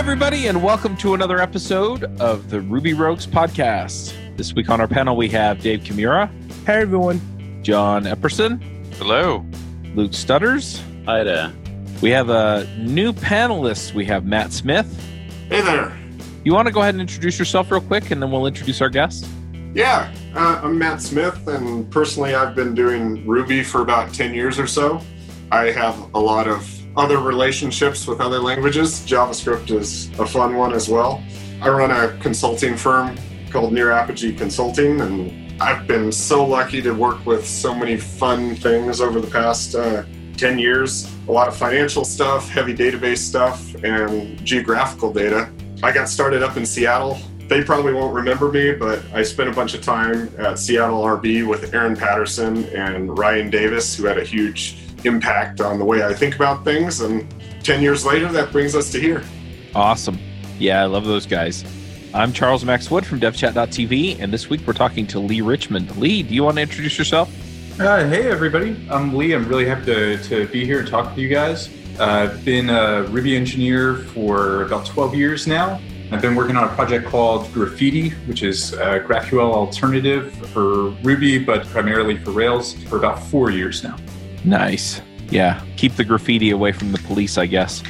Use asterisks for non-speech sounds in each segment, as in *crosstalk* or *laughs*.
everybody, and welcome to another episode of the Ruby Rogues podcast. This week on our panel, we have Dave Kimura, Hey everyone. John Epperson, Hello. Luke Stutters. Hi there. We have a new panelist. We have Matt Smith. Hey there. You want to go ahead and introduce yourself real quick, and then we'll introduce our guest? Yeah, uh, I'm Matt Smith, and personally, I've been doing Ruby for about 10 years or so. I have a lot of other relationships with other languages. JavaScript is a fun one as well. I run a consulting firm called Near Apogee Consulting, and I've been so lucky to work with so many fun things over the past uh, 10 years. A lot of financial stuff, heavy database stuff, and geographical data. I got started up in Seattle. They probably won't remember me, but I spent a bunch of time at Seattle RB with Aaron Patterson and Ryan Davis, who had a huge impact on the way I think about things. And 10 years later, that brings us to here. Awesome. Yeah, I love those guys. I'm Charles Max Wood from DevChat.tv, and this week we're talking to Lee Richmond. Lee, do you want to introduce yourself? Uh, hey, everybody. I'm Lee. I'm really happy to, to be here and talk with you guys. Uh, I've been a Ruby engineer for about 12 years now. I've been working on a project called Graphiti, which is a GraphQL alternative for Ruby, but primarily for Rails, for about four years now. Nice. Yeah, keep the graffiti away from the police, I guess.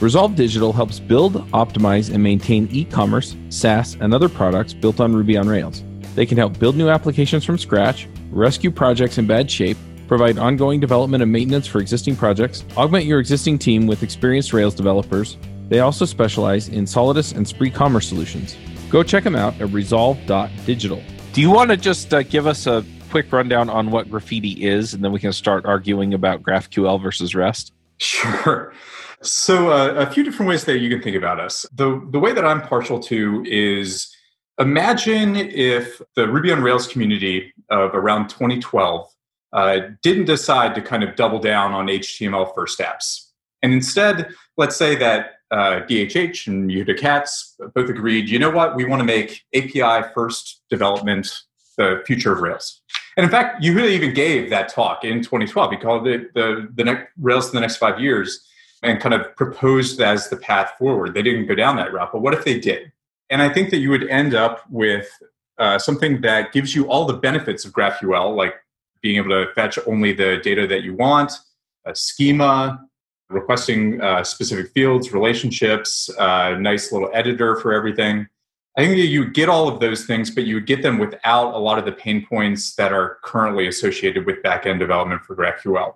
Resolve Digital helps build, optimize, and maintain e commerce, SaaS, and other products built on Ruby on Rails. They can help build new applications from scratch, rescue projects in bad shape, provide ongoing development and maintenance for existing projects, augment your existing team with experienced Rails developers. They also specialize in Solidus and Spree commerce solutions. Go check them out at resolve.digital. Do you want to just uh, give us a quick rundown on what graphiti is, and then we can start arguing about GraphQL versus REST? Sure. So, uh, a few different ways that you can think about us. The, the way that I'm partial to is imagine if the Ruby on Rails community of around 2012 uh, didn't decide to kind of double down on HTML first apps. And instead, let's say that uh, DHH and Yehuda Katz both agreed, you know what, we want to make API first development the future of Rails. And in fact, Yehuda even gave that talk in 2012. You called it the, the next, Rails for the next five years and kind of proposed as the path forward. They didn't go down that route, but what if they did? And I think that you would end up with uh, something that gives you all the benefits of GraphQL, like being able to fetch only the data that you want, a schema, requesting uh, specific fields, relationships, uh, nice little editor for everything. I think that you would get all of those things, but you would get them without a lot of the pain points that are currently associated with backend development for GraphQL.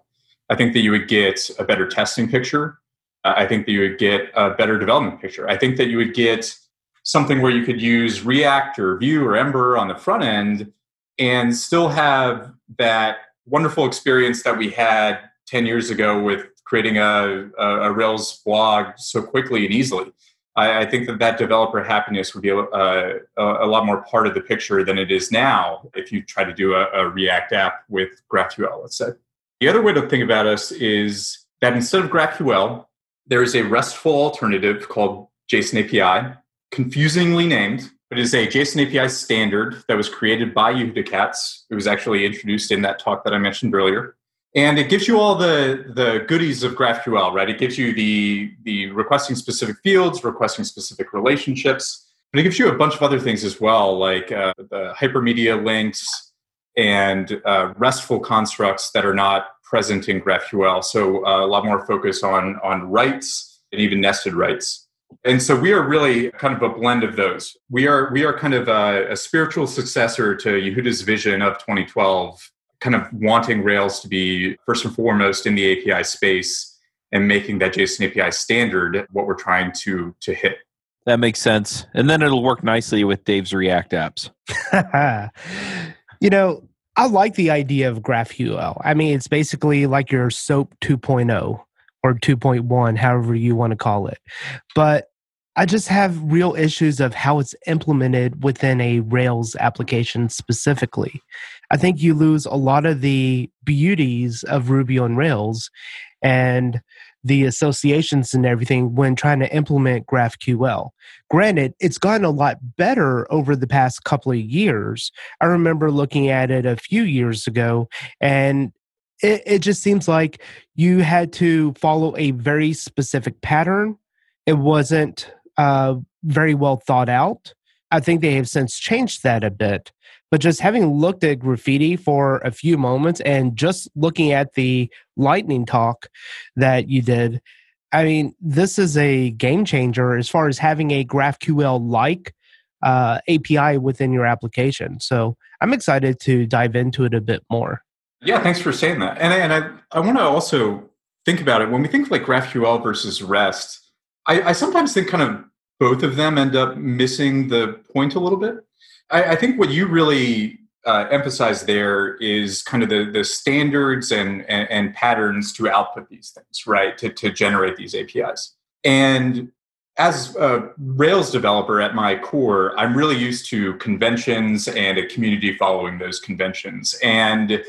I think that you would get a better testing picture. Uh, I think that you would get a better development picture. I think that you would get something where you could use React or Vue or Ember on the front end and still have that wonderful experience that we had 10 years ago with creating a, a, a Rails blog so quickly and easily. I, I, think that that developer happiness would be a, a, a, lot more part of the picture than it is now if you try to do a, React app with GraphQL, let's say. The other way to think about us is that instead of GraphQL, there is a RESTful alternative called JSON API, confusingly named. But it is a JSON API standard that was created by Yehuda Katz. It was actually introduced in that talk that I mentioned earlier. And it gives you all the, the goodies of GraphQL, right? It gives you the, the requesting specific fields, requesting specific relationships, but it gives you a bunch of other things as well, like uh, the hypermedia links and uh, RESTful constructs that are not present in GraphQL. So uh, a lot more focus on, on writes and even nested writes. And so we are really kind of a blend of those. We are we are kind of a, a spiritual successor to Yehuda's vision of 2012 kind of wanting Rails to be first and foremost in the API space and making that JSON API standard what we're trying to to hit. That makes sense. And then it'll work nicely with Dave's React apps. *laughs* you know, I like the idea of GraphQL. I mean, it's basically like your SOAP 2.0 or 2.1, however you want to call it. But I just have real issues of how it's implemented within a Rails application specifically. I think you lose a lot of the beauties of Ruby on Rails and the associations and everything when trying to implement GraphQL. Granted, it's gotten a lot better over the past couple of years. I remember looking at it a few years ago and it, it just seems like you had to follow a very specific pattern. It wasn't uh, very well thought out. I think they have since changed that a bit. But just having looked at graphiti for a few moments and just looking at the lightning talk that you did, I mean, this is a game changer as far as having a GraphQL like uh, API within your application. So I'm excited to dive into it a bit more. Yeah, thanks for saying that. And, and I, I want to also think about it when we think of like GraphQL versus REST. I, I sometimes think kind of both of them end up missing the point a little bit. I, I think what you really uh, emphasize there is kind of the, the standards and, and, and, patterns to output these things, right? To, to generate these APIs. And as a Rails developer at my core, I'm really used to conventions and a community following those conventions. And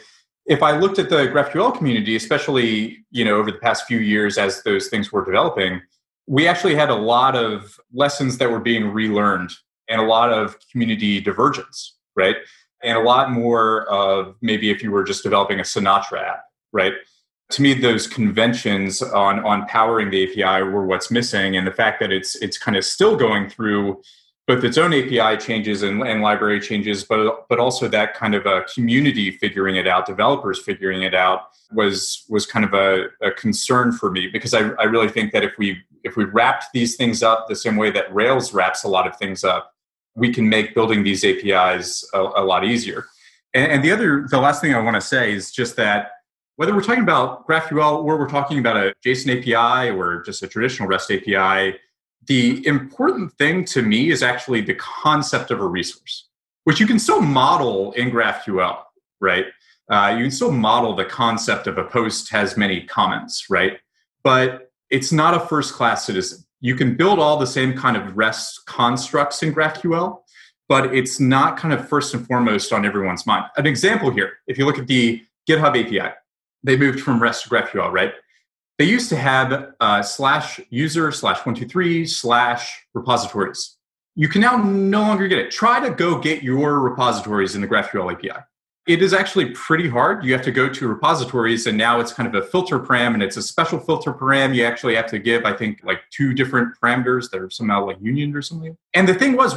if I looked at the GraphQL community, especially you know over the past few years as those things were developing, we actually had a lot of lessons that were being relearned and a lot of community divergence, right? And a lot more of maybe if you were just developing a Sinatra app, right? To me, those conventions on on powering the API were what's missing, and the fact that it's it's kind of still going through both its own API changes and, and library changes, but but also that kind of a community figuring it out, developers figuring it out was was kind of a, a concern for me because I, I really think that if we if we wrapped these things up the same way that Rails wraps a lot of things up, we can make building these APIs a, a lot easier. And, and the other the last thing I want to say is just that whether we're talking about GraphQL or we're talking about a JSON API or just a traditional REST API the important thing to me is actually the concept of a resource, which you can still model in GraphQL, right? Uh, you can still model the concept of a post has many comments, right? But it's not a first class citizen. You can build all the same kind of REST constructs in GraphQL, but it's not kind of first and foremost on everyone's mind. An example here, if you look at the GitHub API, they moved from REST to GraphQL, right? They used to have uh, slash user slash one two three slash repositories. You can now no longer get it. Try to go get your repositories in the GraphQL API. It is actually pretty hard. You have to go to repositories, and now it's kind of a filter param, and it's a special filter param. You actually have to give, I think, like two different parameters that are somehow like union or something. And the thing was,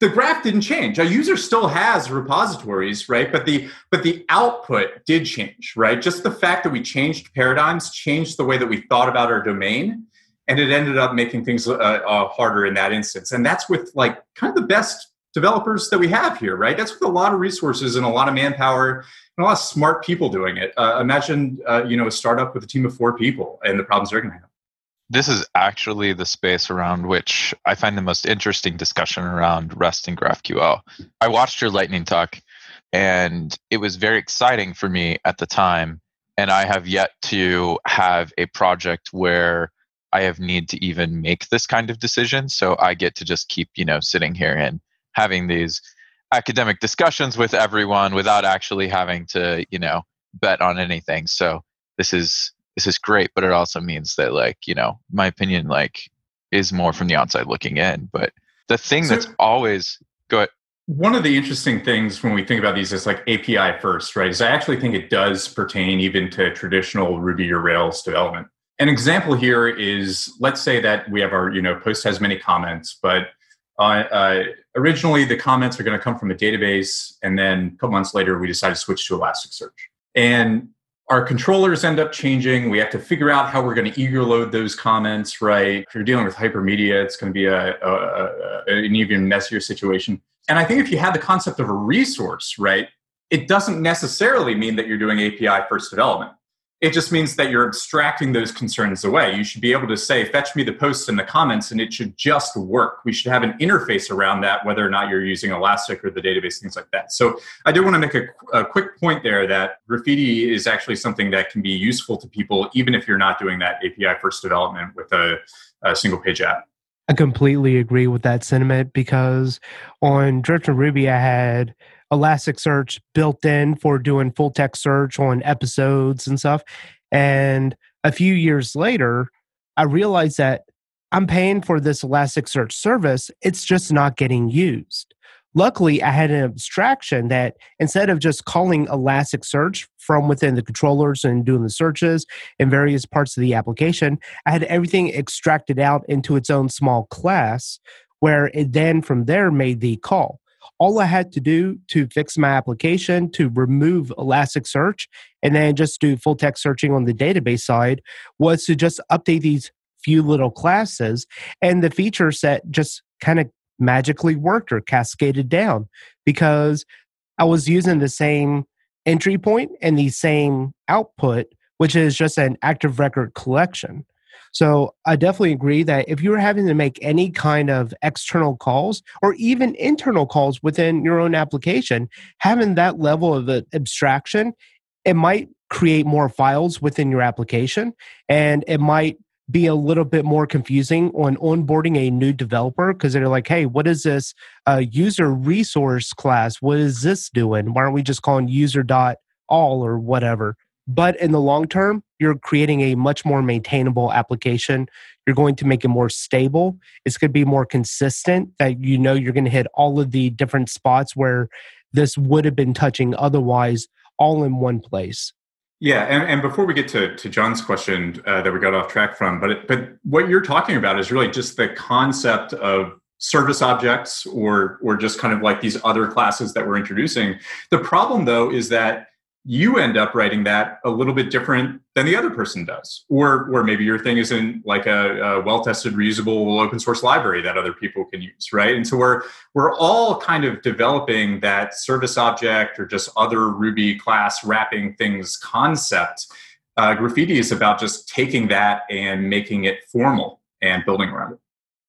the graph didn't change. A user still has repositories, right? But the but the output did change, right? Just the fact that we changed paradigms changed the way that we thought about our domain, and it ended up making things uh, uh, harder in that instance. And that's with like kind of the best developers that we have here, right? That's with a lot of resources and a lot of manpower and a lot of smart people doing it. Uh, imagine, uh, you know, a startup with a team of four people and the problems they're going to have this is actually the space around which I find the most interesting discussion around REST and GraphQL. I watched your lightning talk and it was very exciting for me at the time. And I have yet to have a project where I have need to even make this kind of decision. So I get to just keep, you know, sitting here and having these academic discussions with everyone without actually having to, you know, bet on anything. So this is this is great, but it also means that like, you know, my opinion like is more from the outside looking in. But the thing so, that's always good. One of the interesting things when we think about these is like API first, right? Is I actually think it does pertain even to traditional Ruby or Rails development. An example here is let's say that we have our, you know, post has many comments, but uh, originally the comments are going to come from a database, and then a couple months later we decide to switch to Elasticsearch. And our controllers end up changing. We have to figure out how we're going to eager load those comments, right? If you're dealing with hypermedia, it's going to be a, a, a, an even messier situation. And I think if you have the concept of a resource, right, it doesn't necessarily mean that you're doing API first development it just means that you're abstracting those concerns away. You should be able to say, fetch me the posts and the comments, and it should just work. We should have an interface around that, whether or not you're using Elastic or the database, things like that. So I do want to make a, a quick point there that graphiti is actually something that can be useful to people, even if you're not doing that API first development with a, a single page app. I completely agree with that sentiment because on Drifting Ruby, I had Elasticsearch built in for doing full text search on episodes and stuff. And a few years later, I realized that I'm paying for this Elasticsearch service. It's just not getting used. luckily I had an abstraction that instead of just calling Elasticsearch from within the controllers and doing the searches in various parts of the application, I had everything extracted out into its own small class where it then from there made the call. All I had to do to fix my application to remove Elasticsearch and then just do full text searching on the database side was to just update these few little classes and the feature set just kind of magically worked or cascaded down because I was using the same entry point and the same output, which is just an active record collection. So I definitely agree that if you're having to make any kind of external calls or even internal calls within your own application, having that level of abstraction, it might create more files within your application and it might be a little bit more confusing on onboarding a new developer because they're like, hey, what is this uh, user resource class? What is this doing? Why aren't we just calling user dot all or whatever? But in the long term, you're creating a much more maintainable application. You're going to make it more stable. It's going to be more consistent that you know you're going to hit all of the different spots where this would have been touching otherwise all in one place. Yeah, and, and before we get to, to John's question uh, that we got off track from, but it, but what you're talking about is really just the concept of service objects or or just kind of like these other classes that we're introducing. The problem though is that you end up writing that a little bit different than the other person does. Or or maybe your thing isn't like a, a well-tested reusable open source library that other people can use right? And so we're we're all kind of developing that service object or just other ruby class wrapping things concept. Uh, graphiti is about just taking that and making it formal and building around it.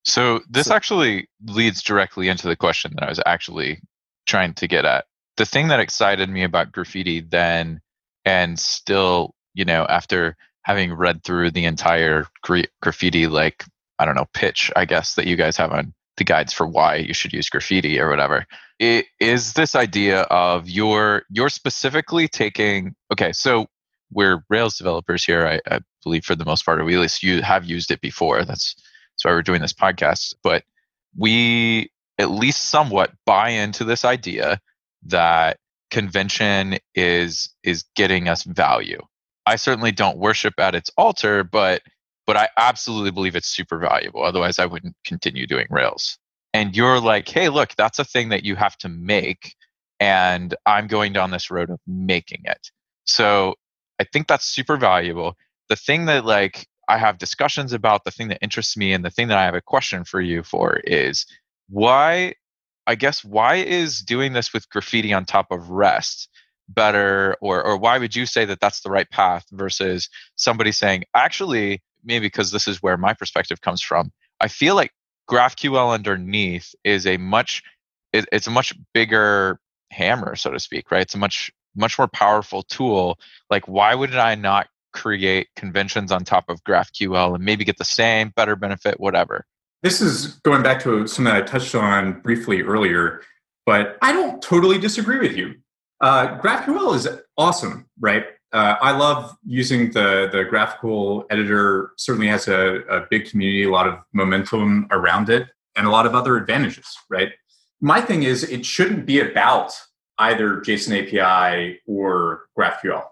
So this so, actually leads directly into the question that i was actually trying to get at the thing that excited me about graphiti then and still you know after having read through the entire gra- graphiti like i don't know pitch i guess that you guys have on the guides for why you should use graphiti or whatever it is this idea of your you're specifically taking okay so we're rails developers here I, I believe for the most part or we at least you have used it before. That's that's why we're doing this podcast. But we at least somewhat buy into this idea that convention is is getting us value. I certainly don't worship at its altar, but but I absolutely believe it's super valuable. Otherwise, I wouldn't continue doing Rails. And you're like, hey, look, that's a thing that you have to make, and I'm going down this road of making it. So I think that's super valuable. The thing that like I have discussions about, the thing that interests me, and the thing that I have a question for you for is why I guess why is doing this with graphiti on top of rest better or or why would you say that that's the right path versus somebody saying actually maybe because this is where my perspective comes from I feel like GraphQL underneath is a much it, it's a much bigger hammer so to speak right? It's a much much more powerful tool. Like why would I not create conventions on top of GraphQL and maybe get the same better benefit whatever this is going back to something I touched on briefly earlier, but I don't totally disagree with you. Uh, GraphQL is awesome, right? Uh, I love using the the GraphiQL editor. Certainly has a, a big community, a lot of momentum around it, and a lot of other advantages, right? My thing is, it shouldn't be about either JSON API or GraphQL.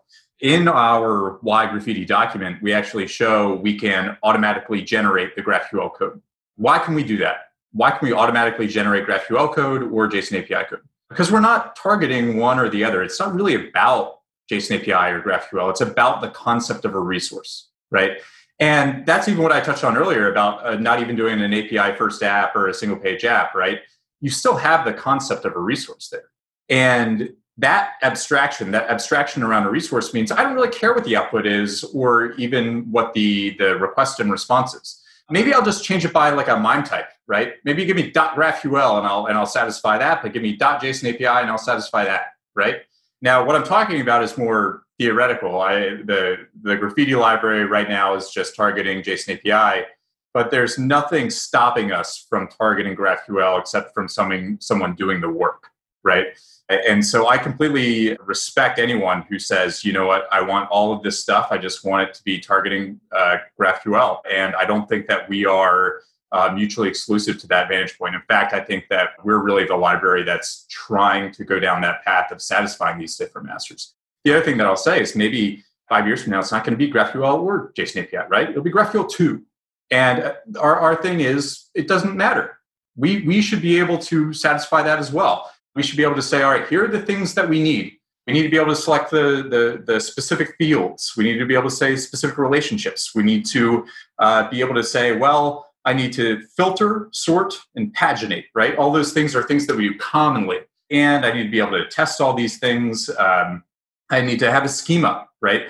In our Y graphiti document, we actually show we can automatically generate the GraphQL code. Why can we do that? Why can we automatically generate GraphQL code or JSON API code? Because we're not targeting one or the other. It's not really about JSON API or GraphQL. It's about the concept of a resource, right? And that's even what I touched on earlier about uh, not even doing an API first app or a single page app, right? You still have the concept of a resource there. And that abstraction, that abstraction around a resource means I don't really care what the output is or even what the, the request and response is maybe I'll just change it by like a MIME type, right? Maybe give me .graphql and I'll and I'll satisfy that, but give me .json API and I'll satisfy that, right? Now, what I'm talking about is more theoretical. I the the graphiti library right now is just targeting JSON API, but there's nothing stopping us from targeting GraphQL except from someone someone doing the work, right? And so I completely respect anyone who says, you know what, I want all of this stuff. I just want it to be targeting uh, GraphQL. And I don't think that we are uh, mutually exclusive to that vantage point. In fact, I think that we're really the library that's trying to go down that path of satisfying these different masters. The other thing that I'll say is maybe five years from now, it's not going to be GraphQL or JSON API, right? It'll be GraphQL 2. And uh, our, our thing is, it doesn't matter. We, we should be able to satisfy that as well. We should be able to say, all right, here are the things that we need. We need to be able to select the, the, the specific fields. We need to be able to say specific relationships. We need to uh, be able to say, well, I need to filter, sort, and paginate, right? All those things are things that we do commonly. And I need to be able to test all these things. Um, I need to have a schema, right?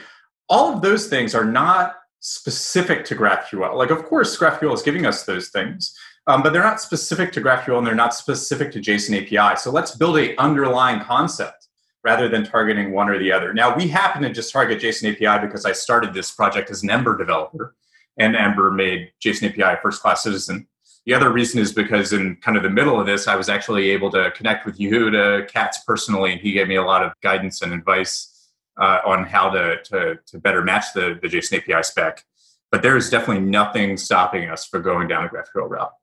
All of those things are not specific to GraphQL. Like, of course, GraphQL is giving us those things, um, but they're not specific to GraphQL and they're not specific to JSON API. So let's build a underlying concept rather than targeting one or the other. Now, we happen to just target JSON API because I started this project as an Ember developer, and Ember made JSON API a first class citizen. The other reason is because in kind of the middle of this, I was actually able to connect with Yehuda Katz personally, and he gave me a lot of guidance and advice uh, on how to, to, to better match the, the JSON API spec. But there is definitely nothing stopping us from going down the GraphQL route.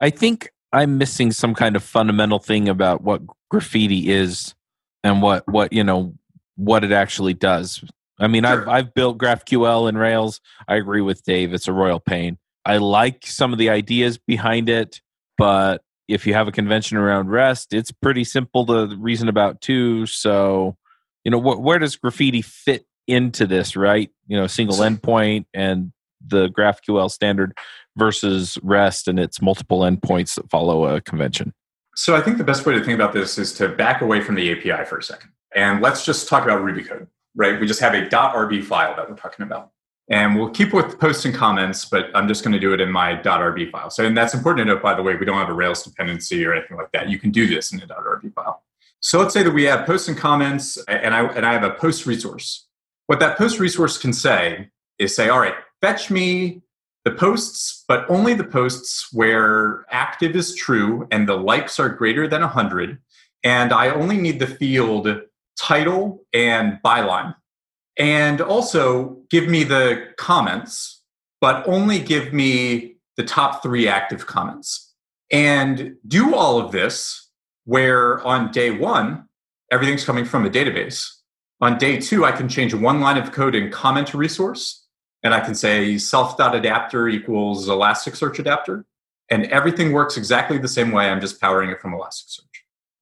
I think I'm missing some kind of fundamental thing about what graphiti is and what what you know what it actually does. I mean, sure. I've I've built GraphQL and Rails. I agree with Dave; it's a royal pain. I like some of the ideas behind it, but if you have a convention around REST, it's pretty simple to reason about too. So you know wh- where does graphiti fit into this right you know single endpoint and the graphql standard versus rest and its multiple endpoints that follow a convention? So i think the best way to think about this is to back away from the api for a second. And let's just talk about ruby code right? We just have a. rb file that we're talking about. And we'll keep with posts and comments but i'm just going to do it in my. rb file. So and that's important to note by the way we don't have a rails dependency or anything like that. You can do this in a. rb file. So let's say that we have posts and comments, and I, and I have a post resource. What that post resource can say is say, all right, fetch me the posts, but only the posts where active is true and the likes are greater than 100. And I only need the field title and byline. And also give me the comments, but only give me the top three active comments. And do all of this where on day one, everything's coming from a database. On day two, I can change one line of code and comment resource, and I can say self.adapter equals Elasticsearch adapter, and everything works exactly the same way. I'm just powering it from Elasticsearch.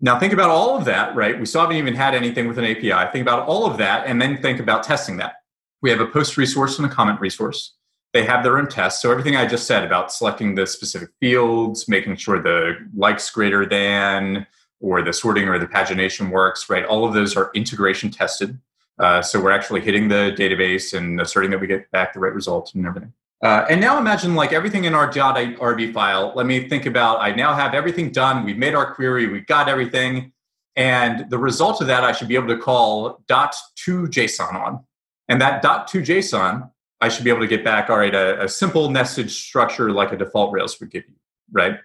Now, think about all of that, right? We still haven't even had anything with an API. Think about all of that, and then think about testing that. We have a post resource and a comment resource. They have their own tests. So, everything I just said about selecting the specific fields, making sure the likes greater than, or the sorting or the pagination works, right? All of those are integration tested. Uh, so we're actually hitting the database and asserting that we get back the right result and everything. Uh, and now imagine like everything in our .rb file. Let me think about I now have everything done. We've made our query. We've got everything. And the result of that, I should be able to call dot to JSON on. And that dot to JSON, I should be able to get back, all right, a, a simple nested structure like a default Rails would give you, right?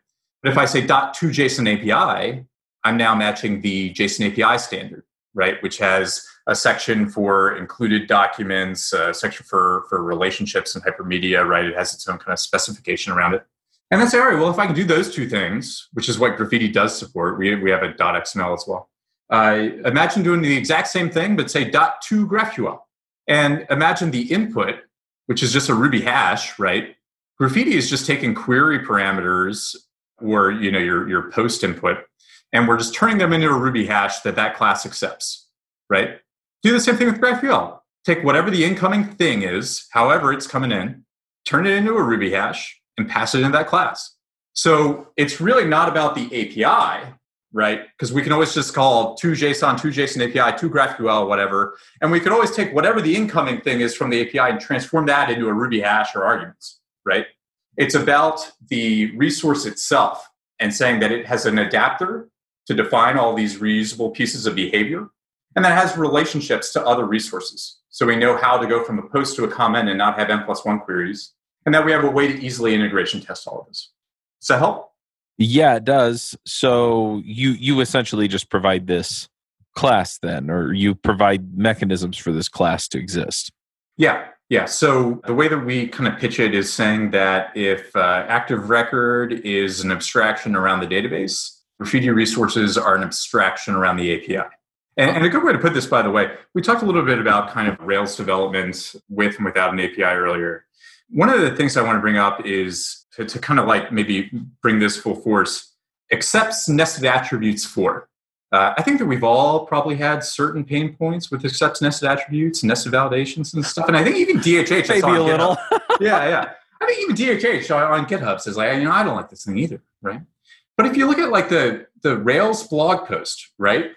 But if I say dot to JSON API, I'm now matching the JSON API standard, right, which has a section for included documents, a section for, for relationships and hypermedia, right? It has its own kind of specification around it. And then say, all right, well, if I can do those two things, which is what Graphiti does support, we, we have a .xml as well. Uh, imagine doing the exact same thing, but say dot to GraphQL. And imagine the input, which is just a Ruby hash, right? Graphiti is just taking query parameters or you know your, your post input and we're just turning them into a Ruby hash that that class accepts, right? Do the same thing with GraphQL. Take whatever the incoming thing is, however it's coming in, turn it into a Ruby hash, and pass it in that class. So it's really not about the API, right? Because we can always just call to JSON, to JSON API, to GraphQL, whatever. And we could always take whatever the incoming thing is from the API and transform that into a Ruby hash or arguments, right? It's about the resource itself and saying that it has an adapter to define all these reusable pieces of behavior. And that has relationships to other resources. So we know how to go from a post to a comment and not have n plus one queries. And that we have a way to easily integration test all of this. Does that help? Yeah, it does. So you you essentially just provide this class then, or you provide mechanisms for this class to exist. Yeah. Yeah. So the way that we kind of pitch it is saying that if uh, Active Record is an abstraction around the database, Graphiti resources are an abstraction around the API. And, and, a good way to put this, by the way, we talked a little bit about kind of Rails development with and without an API earlier. One of the things I want to bring up is to, to kind of like maybe bring this full force accepts nested attributes for. Uh, I think that we've all probably had certain pain points with accepts nested attributes, nested validations, and stuff. And I think even DHH maybe a little. yeah, yeah. I think even DHH on GitHub says like, you know, I don't like this thing either, right? But if you look at like the the Rails blog post, right?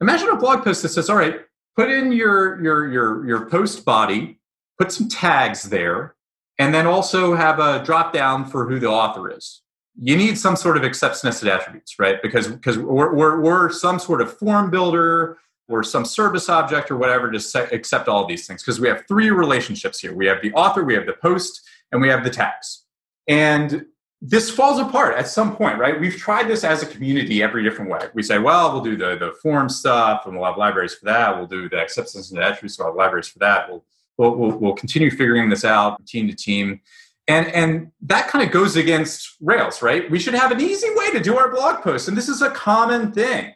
Imagine a blog post that says, "All right, put in your your your your post body, put some tags there, and then also have a drop down for who the author is." you need some sort of accepts nested attributes, right? Because because we're, we're, we're some sort of form builder or some service object or whatever to set, accept all these things. Because we have three relationships here: we have the author, we have the post, and we have the tags. And this falls apart at some point, right? We've tried this as a community every different way. We say, well, we'll do the the form stuff, and we'll have libraries for that. We'll do the accepts nested attributes, we'll have libraries for that. We'll we'll, we'll, we'll continue figuring this out team to team and and that kind of goes against rails right we should have an easy way to do our blog posts and this is a common thing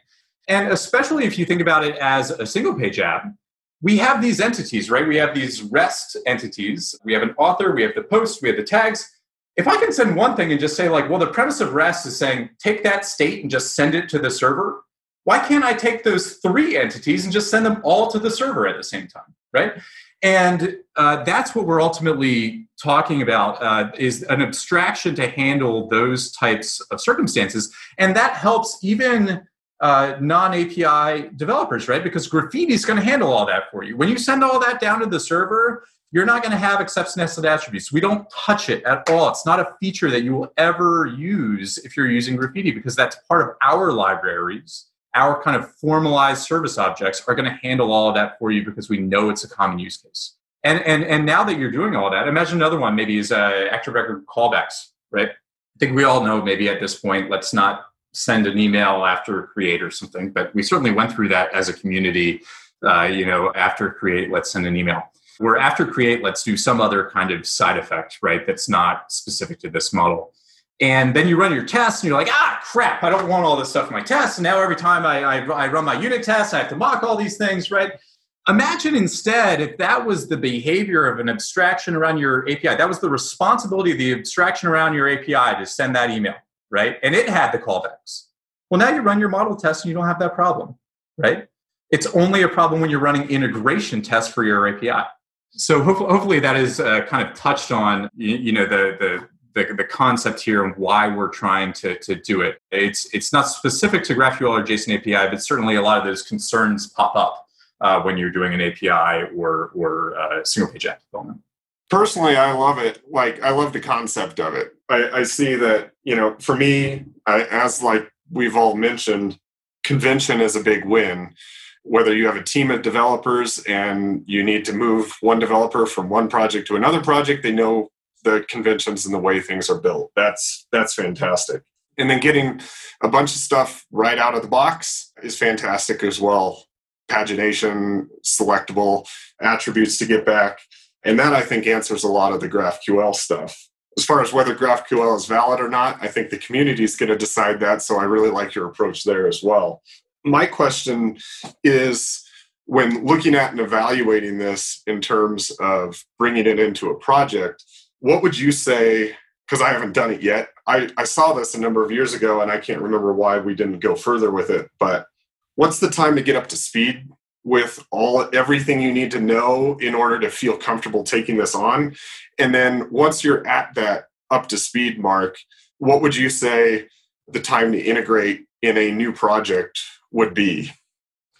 and especially if you think about it as a single page app we have these entities right we have these rest entities we have an author we have the post we have the tags if i can send one thing and just say like well the premise of rest is saying take that state and just send it to the server why can't i take those three entities and just send them all to the server at the same time right? And uh, that's what we're ultimately talking about uh, is an abstraction to handle those types of circumstances. And that helps even uh, non-api developers right? Because graphiti is going to handle all that for you. When you send all that down to the server you're not going to have accepts nested attributes. We don't touch it at all. It's not a feature that you will ever use if you're using graphiti because that's part of our libraries. Our kind of formalized service objects are going to handle all of that for you because we know it's a common use case. And and and now that you're doing all that, imagine another one maybe is uh, active record callbacks, right? I think we all know maybe at this point, let's not send an email after create or something, but we certainly went through that as a community. Uh, you know, after create, let's send an email. Where after create, let's do some other kind of side effect, right? That's not specific to this model. And then you run your tests and you're like, ah, crap, I don't want all this stuff in my tests. And now every time I, I, I run my unit tests, I have to mock all these things, right? Imagine instead if that was the behavior of an abstraction around your API. That was the responsibility of the abstraction around your API to send that email, right? And it had the callbacks. Well, now you run your model test and you don't have that problem, right? It's only a problem when you're running integration tests for your API. So hopefully that is uh, kind of touched on, you know, the, the the, the concept here and why we're trying to, to do it. It's, it's not specific to GraphQL or JSON API, but certainly a lot of those concerns pop up uh, when you're doing an API or, or uh, single page app development. Personally, I love it. Like, I love the concept of it. I, I see that, you know, for me, I, as like we've all mentioned, convention is a big win whether you have a team of developers and you need to move one developer from one project to another project, they know the conventions and the way things are built. That's that's fantastic. And then getting a bunch of stuff right out of the box is fantastic as well. Pagination, selectable attributes to get back. And that I think answers a lot of the GraphQL stuff. As far as whether GraphQL is valid or not, I think the community is going to decide that. So I really like your approach there as well. My question is when looking at and evaluating this in terms of bringing it into a project, what would you say because i haven't done it yet I, I saw this a number of years ago and i can't remember why we didn't go further with it but what's the time to get up to speed with all everything you need to know in order to feel comfortable taking this on and then once you're at that up to speed mark what would you say the time to integrate in a new project would be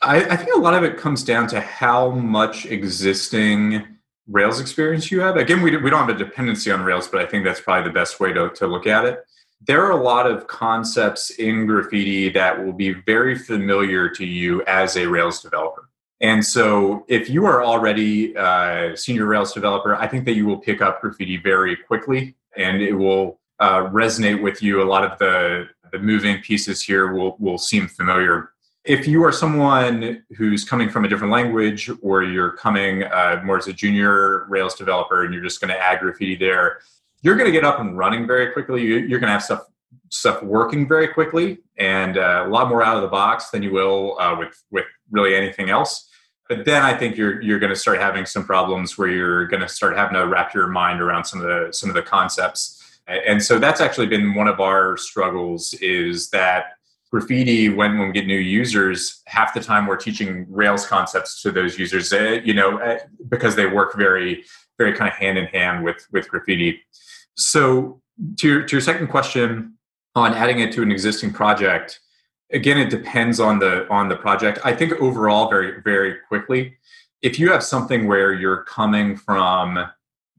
I, I think a lot of it comes down to how much existing Rails experience you have. Again, we, we don't have a dependency on Rails, but I think that's probably the best way to, to look at it. There are a lot of concepts in Graphiti that will be very familiar to you as a Rails developer. And so, if you are already a senior Rails developer, I think that you will pick up Graphiti very quickly and it will uh, resonate with you. A lot of the, the moving pieces here will, will seem familiar. if you are someone who's coming from a different language or you're coming uh, more as a junior Rails developer and you're just going to add graphiti there, you're going to get up and running very quickly. You're going to have stuff stuff working very quickly and uh, a lot more out of the box than you will uh, with with really anything else. But then I think you're you're going to start having some problems where you're going to start having to wrap your mind around some of the some of the concepts. And so that's actually been one of our struggles is that graphiti when, when we get new users half the time we're teaching rails concepts to those users uh, you know uh, because they work very very kind of hand in hand with with graphiti so to your, to your second question on adding it to an existing project again it depends on the on the project. I think overall very very quickly if you have something where you're coming from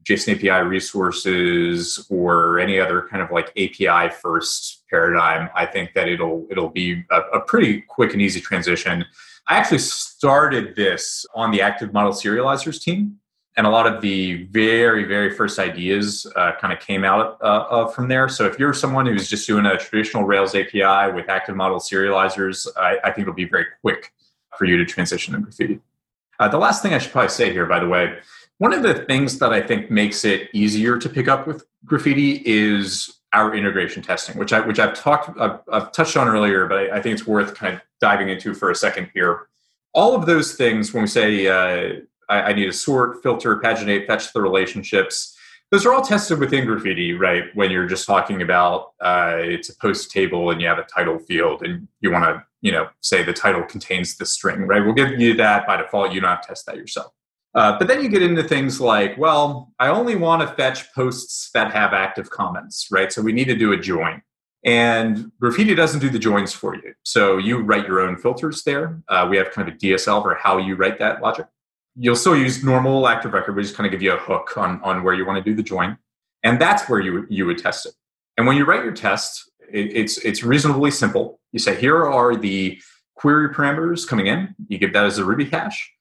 json api resources or any other kind of like api first paradigm i think that it'll it'll be a, a pretty quick and easy transition. I actually started this on the active model serializers team and a lot of the very very first ideas uh, kind of came out uh, of from there. So if you're someone who's just doing a traditional rails api with active model serializers i, I think it'll be very quick for you to transition to graphiti. Uh, the last thing i should probably say here by the way one of the things that i think makes it easier to pick up with graphiti is our integration testing which i which i've talked i've, I've touched on earlier but I, I, think it's worth kind of diving into for a second here. All of those things when we say uh, I, I need to sort, filter, paginate, fetch the relationships. Those are all tested within Graphiti, right? When you're just talking about uh, it's a post table and you have a title field and you want to, you know, say the title contains the string, right? We'll give you that by default. You don't have to test that yourself. Uh, but then you get into things like, well, I only want to fetch posts that have active comments, right? So we need to do a join. And Graphiti doesn't do the joins for you. So you write your own filters there. Uh, we have kind of a DSL for how you write that logic you'll still use normal active record. We just kind of give you a hook on, on where you want to do the join. And that's where you, you would test it. And when you write your test, it, it's, it's reasonably simple. You say, here are the query parameters coming in. You give that as a Ruby hash.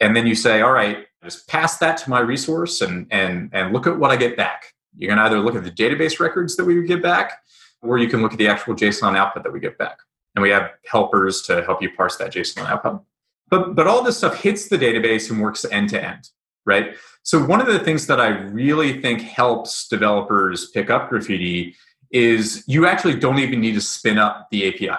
And then you say, all right, just pass that to my resource and, and, and look at what I get back. You can either look at the database records that we would get back, or you can look at the actual JSON output that we get back. And we have helpers to help you parse that JSON output. But but all this stuff hits the database and works end to end, right? So one of the things that I really think helps developers pick up graphiti is you actually don't even need to spin up the API.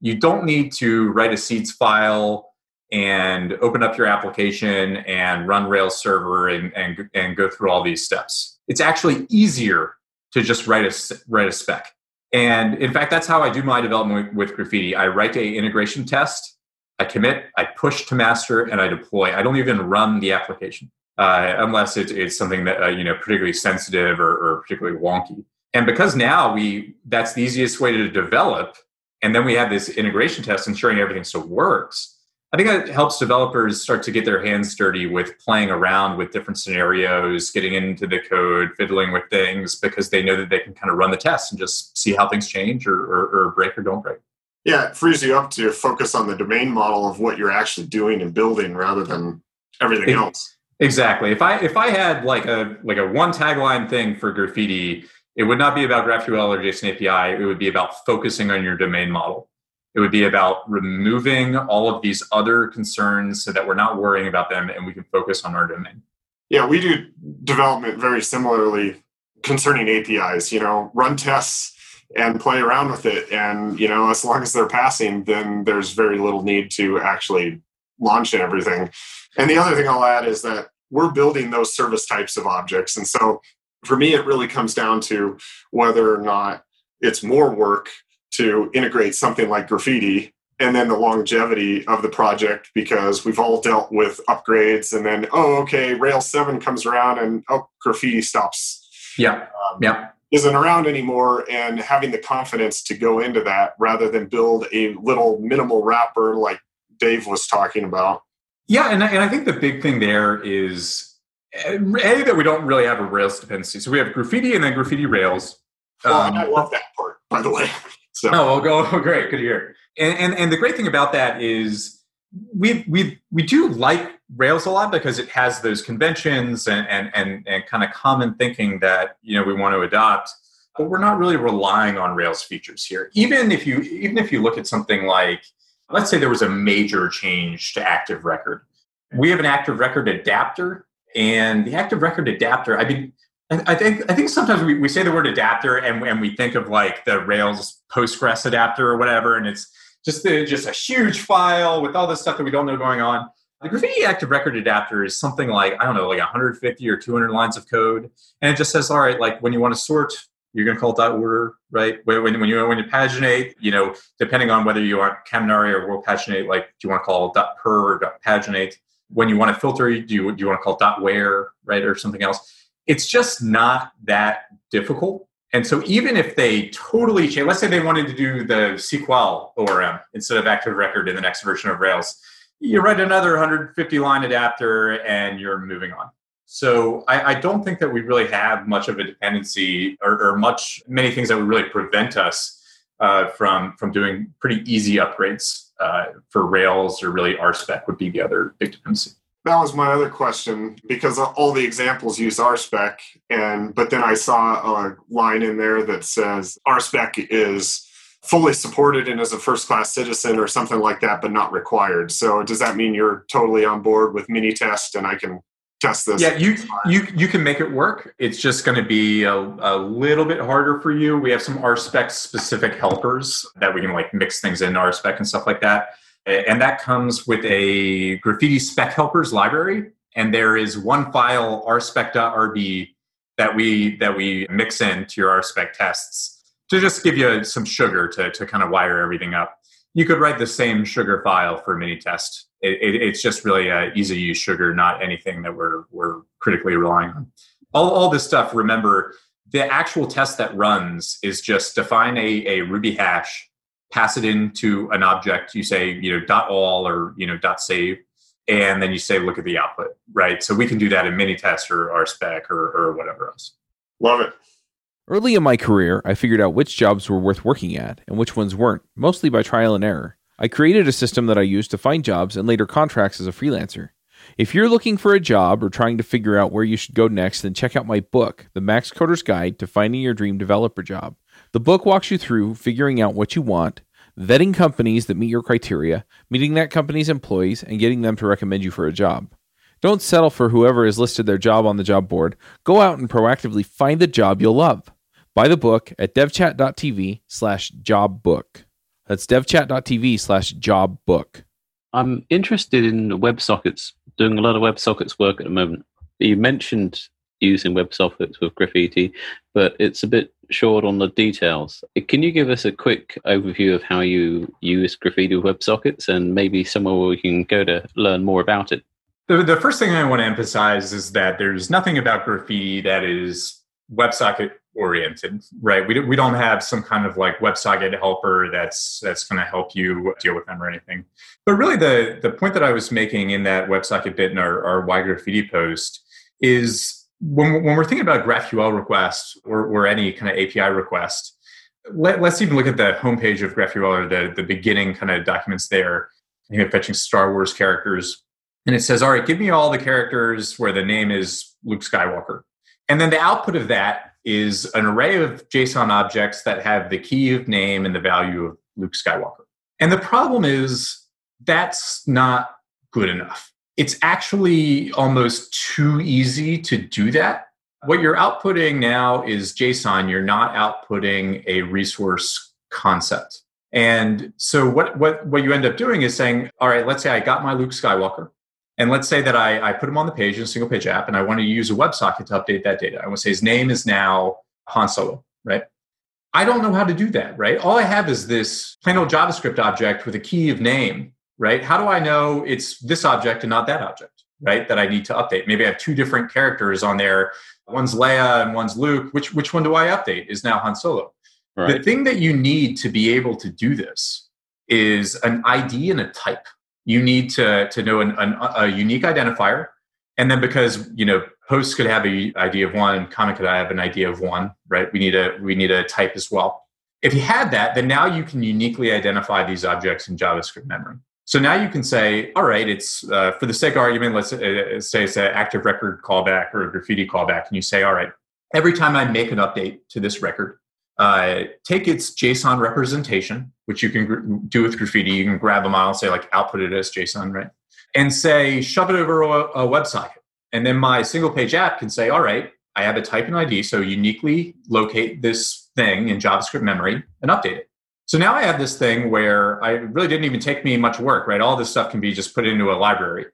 You don't need to write a seeds file and open up your application and run Rails server and, and, and go through all these steps. It's actually easier to just write a, write a spec. And in fact, that's how I do my development with, with Graphiti. I write a integration test I commit, I push to master, and I deploy. I don't even run the application uh, unless it, it's something that uh, you know particularly sensitive or, or particularly wonky. And because now we that's the easiest way to develop, and then we have this integration test ensuring everything still works. I think that helps developers start to get their hands dirty with playing around with different scenarios, getting into the code, fiddling with things because they know that they can kind of run the test and just see how things change or, or, or break or don't break. Yeah, it frees you up to focus on the domain model of what you're actually doing and building rather than everything else. Exactly. If I if I had like a like a one tagline thing for graphiti, it would not be about GraphQL or JSON API. It would be about focusing on your domain model. It would be about removing all of these other concerns so that we're not worrying about them and we can focus on our domain. Yeah, we do development very similarly concerning APIs. You know, run tests and play around with it. And, you know, as long as they're passing, then there's very little need to actually launch and everything. And the other thing I'll add is that we're building those service types of objects. And so for me, it really comes down to whether or not it's more work to integrate something like graphiti and then the longevity of the project because we've all dealt with upgrades and then oh okay rail 7 comes around and oh graphiti stops yeah um, yeah isn't around anymore and having the confidence to go into that rather than build a little minimal wrapper like Dave was talking about. Yeah, and, and I think the big thing there is a that we don't really have a Rails dependency. So we have graphiti and then graphiti Rails. Well, um, I love that part, by the way. *laughs* So. Oh, well, go oh, *laughs* great, good to hear. And, and and the great thing about that is we we we do like Rails a lot because it has those conventions and and and, and kind of common thinking that you know we want to adopt. But we're not really relying on Rails features here. Even if you even if you look at something like let's say there was a major change to active record. We have an active record adapter, and the active record adapter, I mean, I think I think sometimes we, we say the word adapter and, and we think of like the Rails Postgres adapter or whatever, and it's just the, just a huge file with all this stuff that we don't know going on. The Graphiti Active Record Adapter is something like I don't know, like 150 or 200 lines of code, and it just says, all right, like when you want to sort, you're going to call it dot order, right? When, when you when you paginate, you know, depending on whether you want Kaminari or will_paginate, like do you want to call dot per or dot paginate? When you want to filter, do you do you want to call dot where, right, or something else? it's just not that difficult. And so even if they totally change, let's say they wanted to do the SQL ORM instead of Active Record in the next version of Rails, you write another 150 line adapter and you're moving on. So I, I don't think that we really have much of a dependency or, or much many things that would really prevent us uh, from from doing pretty easy upgrades uh, for Rails or really RSpec would be the other big dependency that was my other question because all the examples use RSpec, and but then I saw a line in there that says RSpec is fully supported and as a first class citizen or something like that, but not required. So does that mean you're totally on board with Minitest and I can test this? Yeah, you you you can make it work. It's just going to be a, a little bit harder for you. We have some RSpec specific helpers that we can like mix things in RSpec and stuff like that. And that comes with a graphiti spec helpers library. And there is one file, rspec.rb, that we that we mix into your rspec tests to just give you some sugar to, to kind of wire everything up. You could write the same sugar file for Minitest. It, it, it's just really a easy to use sugar, not anything that we're we're critically relying on. All, all this stuff, remember, the actual test that runs is just define a, a Ruby hash pass it into an object. You say, you know, dot all or, you know, dot save. And then you say, look at the output, right? So we can do that in Minitest or RSpec or, or whatever else. Love it. Early in my career, I figured out which jobs were worth working at and which ones weren't, mostly by trial and error. I created a system that I used to find jobs and later contracts as a freelancer. If you're looking for a job or trying to figure out where you should go next, then check out my book, The Max Coder's Guide to Finding Your Dream Developer Job. The book walks you through figuring out what you want, vetting companies that meet your criteria, meeting that company's employees, and getting them to recommend you for a job. Don't settle for whoever has listed their job on the job board. Go out and proactively find the job you'll love. Buy the book at devchat.tv slash jobbook. That's devchat.tv slash jobbook. I'm interested in WebSockets, doing a lot of WebSockets work at the moment. You mentioned using WebSockets with Graphiti, but it's a bit short on the details. Can you give us a quick overview of how you use Graphiti WebSockets and maybe somewhere where we can go to learn more about it? The, the first thing I want to emphasize is that there's nothing about Graphiti that is WebSocket oriented, right? We, we don't have some kind of like WebSocket helper that's that's going to help you deal with them or anything. But really, the the point that I was making in that WebSocket bit in our, our Why Graphiti post is when, when we're thinking about GraphQL requests or, or any kind of API request, let, us even look at the homepage of GraphQL or the, the beginning kind of documents there. You know, fetching Star Wars characters. And it says, all right, give me all the characters where the name is Luke Skywalker. And then the output of that is an array of JSON objects that have the key of name and the value of Luke Skywalker. And the problem is that's not good enough it's actually almost too easy to do that. What you're outputting now is JSON. You're not outputting a resource concept. And so what, what, what you end up doing is saying, all right, let's say I got my Luke Skywalker. And let's say that I, I put him on the page in a single page app and I want to use a WebSocket to update that data. I want to say his name is now Han Solo, right? I don't know how to do that, right? All I have is this plain old JavaScript object with a key of name right? How do I know it's this object and not that object, right? That I need to update. Maybe I have two different characters on there. One's Leia and one's Luke. Which which one do I update? Is now Han Solo. Right. The thing that you need to be able to do this is an ID and a type. You need to to know an, an, a unique identifier, and then because you know post could have an ID of one, comment could have an ID of one, right? We need a we need a type as well. If you had that, then now you can uniquely identify these objects in JavaScript memory. So now you can say, all right, it's uh, for the sake of argument, let's uh, say it's an active record callback or a graphiti callback. And you say, all right, every time I make an update to this record, uh, take its JSON representation, which you can gr- do with graphiti. You can grab a model, say like output it as JSON, right? And say shove it over a, a WebSocket. And then my single page app can say, all right, I have a type and ID, so uniquely locate this thing in JavaScript memory and update it. So now I have this thing where I really didn't even take me much work, right? All this stuff can be just put into a library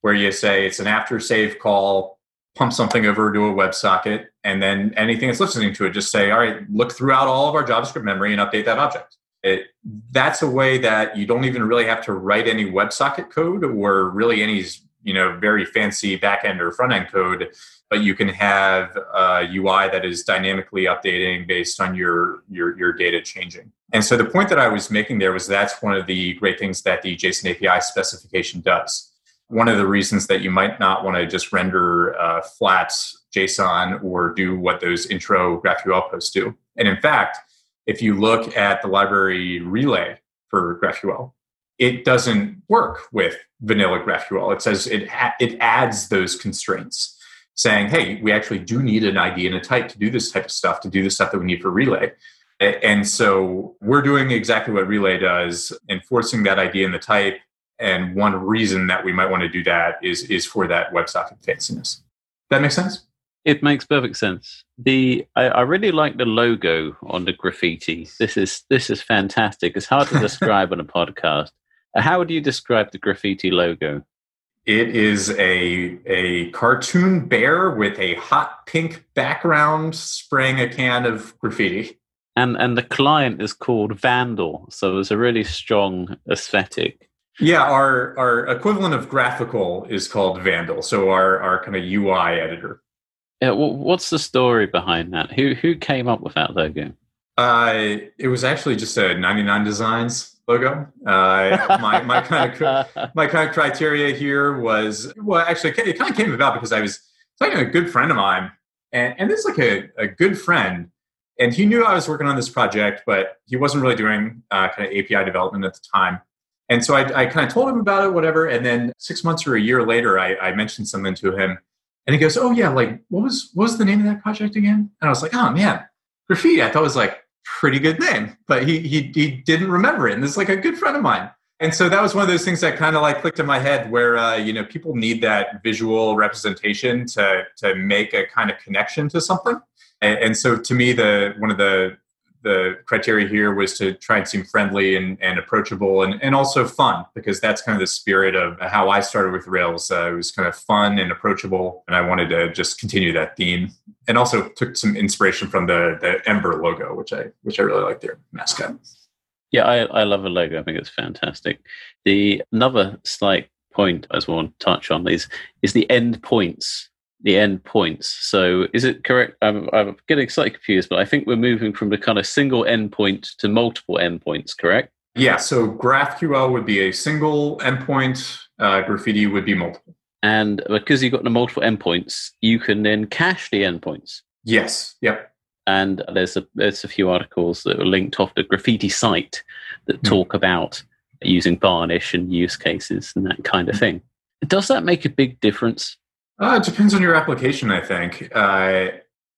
where you say it's an after save call, pump something over to a WebSocket, and then anything that's listening to it, just say, all right, look throughout all of our JavaScript memory and update that object. It, that's a way that you don't even really have to write any WebSocket code or really any you know very fancy backend or front end code but you can have a UI that is dynamically updating based on your, your, your data changing. And so the point that I was making there was that's one of the great things that the JSON API specification does. One of the reasons that you might not want to just render uh, flat JSON or do what those intro GraphQL posts do. And in fact, if you look at the library relay for GraphQL, it doesn't work with vanilla GraphQL. It says it, it adds those constraints saying, hey, we actually do need an ID and a type to do this type of stuff, to do the stuff that we need for Relay. And so we're doing exactly what Relay does, enforcing that ID and the type. And one reason that we might want to do that is, is for that WebSocket fanciness. That makes sense? It makes perfect sense. The I, I, really like the logo on the graphiti. This is this is fantastic. It's hard to *laughs* describe on a podcast. How would you describe the graphiti logo? It is a a cartoon bear with a hot pink background spraying a can of graffiti. And and the client is called Vandal, so it's a really strong aesthetic. Yeah, our our equivalent of GraphiQL is called Vandal. So our our kind of UI editor. Yeah, well, what's the story behind that? Who who came up with that logo? Uh, it was actually just a 99 Designs logo. Uh, my my *laughs* kind of my kind of criteria here was well, actually, it kind of came about because I was talking to a good friend of mine, and and this is like a, a good friend, and he knew I was working on this project, but he wasn't really doing uh, kind of API development at the time. And so I, I kind of told him about it, whatever. And then six months or a year later, I, I mentioned something to him, and he goes, "Oh yeah, like what was what was the name of that project again?" And I was like, "Oh man, graphiti." I thought it was like pretty good name, but he, he, he didn't remember it. And it's like a good friend of mine. And so that was one of those things that kind of like clicked in my head where, uh, you know, people need that visual representation to, to make a kind of connection to something. And, and so to me, the, one of the the criteria here was to try and seem friendly and, and approachable and, and also fun because that's kind of the spirit of how I started with Rails. Uh, it was kind of fun and approachable, and I wanted to just continue that theme. And also took some inspiration from the the Ember logo, which I which I really like their mascot. Yeah, I, I love a logo. I think it's fantastic. The another slight point I just want to touch on is is the end points the end points. So is it correct? I'm, I'm, getting slightly confused, but I think we're moving from the kind of single endpoint to multiple endpoints, correct? Yeah. So GraphQL would be a single endpoint. Uh, Graphiti would be multiple. And because you've got the multiple endpoints, you can then cache the endpoints. Yes. Yep. And there's a there's a few articles that are linked off the Graphiti site that mm. talk about using varnish and use cases and that kind of hmm. thing. Does that make a big difference uh, it depends on your application, I think. Uh,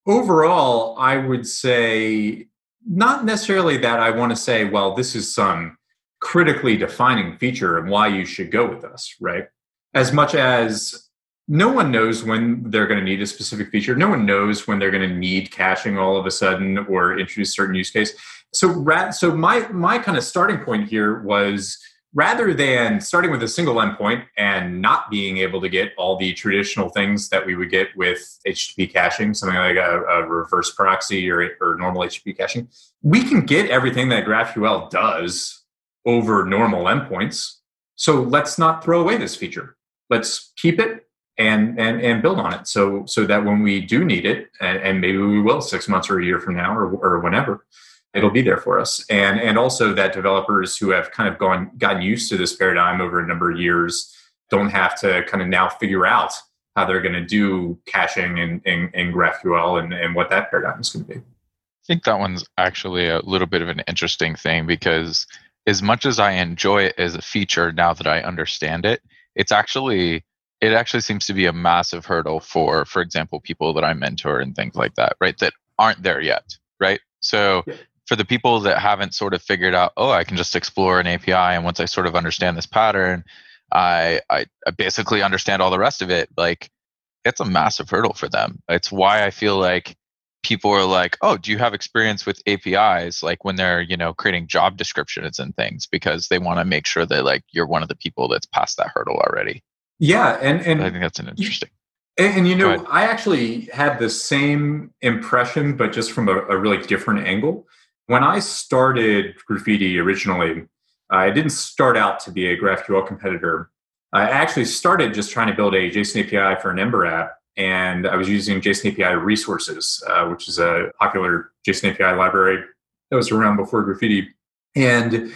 overall, I would say not necessarily that I want to say, well, this is some critically defining feature and why you should go with us, right? As much as no one knows when they're going to need a specific feature. No one knows when they're going to need caching all of a sudden or introduce certain use case. So, so my my kind of starting point here was rather than starting with a single endpoint and not being able to get all the traditional things that we would get with HTTP caching, something like a, a reverse proxy or, or normal HTTP caching, we can get everything that GraphQL does over normal endpoints. So let's not throw away this feature. Let's keep it and and and build on it so so that when we do need it and, and maybe we will six months or a year from now or, or whenever it'll be there for us. And and also that developers who have kind of gone gotten used to this paradigm over a number of years don't have to kind of now figure out how they're going to do caching in, in, in graphql and, and what that paradigm is going to be. I think that one's actually a little bit of an interesting thing because as much as i enjoy it as a feature now that i understand it it's actually it actually seems to be a massive hurdle for for example people that i mentor and things like that right that aren't there yet right? So. For the people that haven't sort of figured out, oh, I can just explore an API, and once I sort of understand this pattern, I I, I basically understand all the rest of it. Like it's a massive hurdle for them. It's why I feel like people are like, oh, do you have experience with APIs? Like when they're you know creating job descriptions and things, because they want to make sure that like you're one of the people that's passed that hurdle already. Yeah, and and I think that's an interesting. And, and you know. I actually had the same impression, but just from a, a really different angle. When I started graphiti originally, I didn't start out to be a GraphQL competitor. I actually started just trying to build a JSON API for an Ember app, and I was using JSON API resources, uh, which is a popular JSON API library that was around before graphiti. And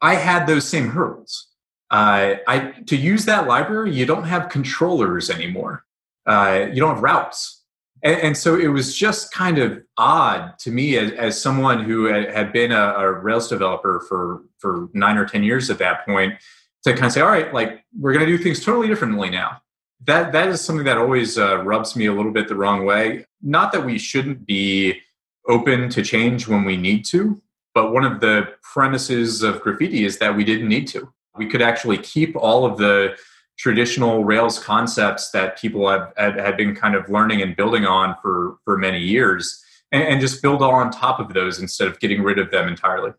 I had those same hurdles. Uh, I to use that library, you don't have controllers anymore uh, you don't have routes. And, and, so it was just kind of odd to me as, as someone who had, been a, a, Rails developer for, for nine or 10 years at that point to kind of say, all right, like we're going to do things totally differently now. That, that is something that always uh, rubs me a little bit the wrong way. Not that we shouldn't be open to change when we need to, but one of the premises of graphiti is that we didn't need to. We could actually keep all of the traditional Rails concepts that people have had, been kind of learning and building on for for many years, and, and, just build all on top of those instead of getting rid of them entirely.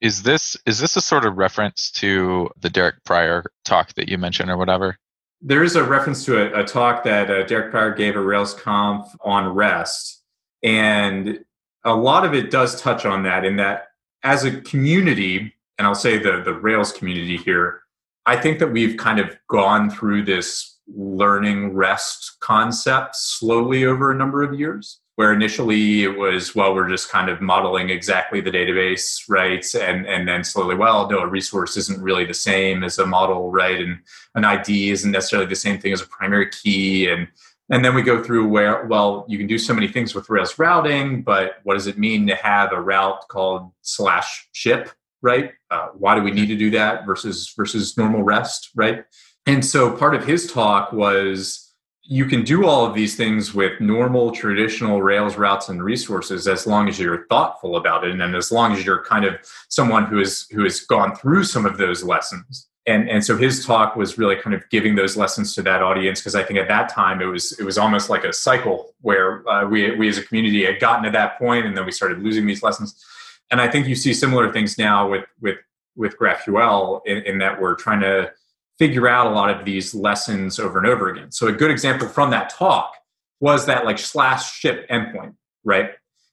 Is this is this a sort of reference to the Derek Prior talk that you mentioned or whatever? There is a reference to a, a talk that uh, Derek Prior gave at RailsConf on REST, and a lot of it does touch on that. In that, as a community, and I'll say the the Rails community here I think that we've kind of gone through this learning rest concept slowly over a number of years where initially it was well we're just kind of modeling exactly the database right and and then slowly well no a resource isn't really the same as a model right? And an id isn't necessarily the same thing as a primary key. And and then we go through where well you can do so many things with rails routing but what does it mean to have a route called slash ship right? Uh, why do we need to do that versus versus normal rest, right? And so part of his talk was you can do all of these things with normal traditional Rails routes and resources as long as you're thoughtful about it and as long as you're kind of someone who is who has gone through some of those lessons. And and so his talk was really kind of giving those lessons to that audience because I think at that time it was it was almost like a cycle where uh, we we as a community had gotten to that point and then we started losing these lessons and I think you see similar things now with with with GraphQL in, in, that we're trying to figure out a lot of these lessons over and over again. So a good example from that talk was that like slash ship endpoint, right?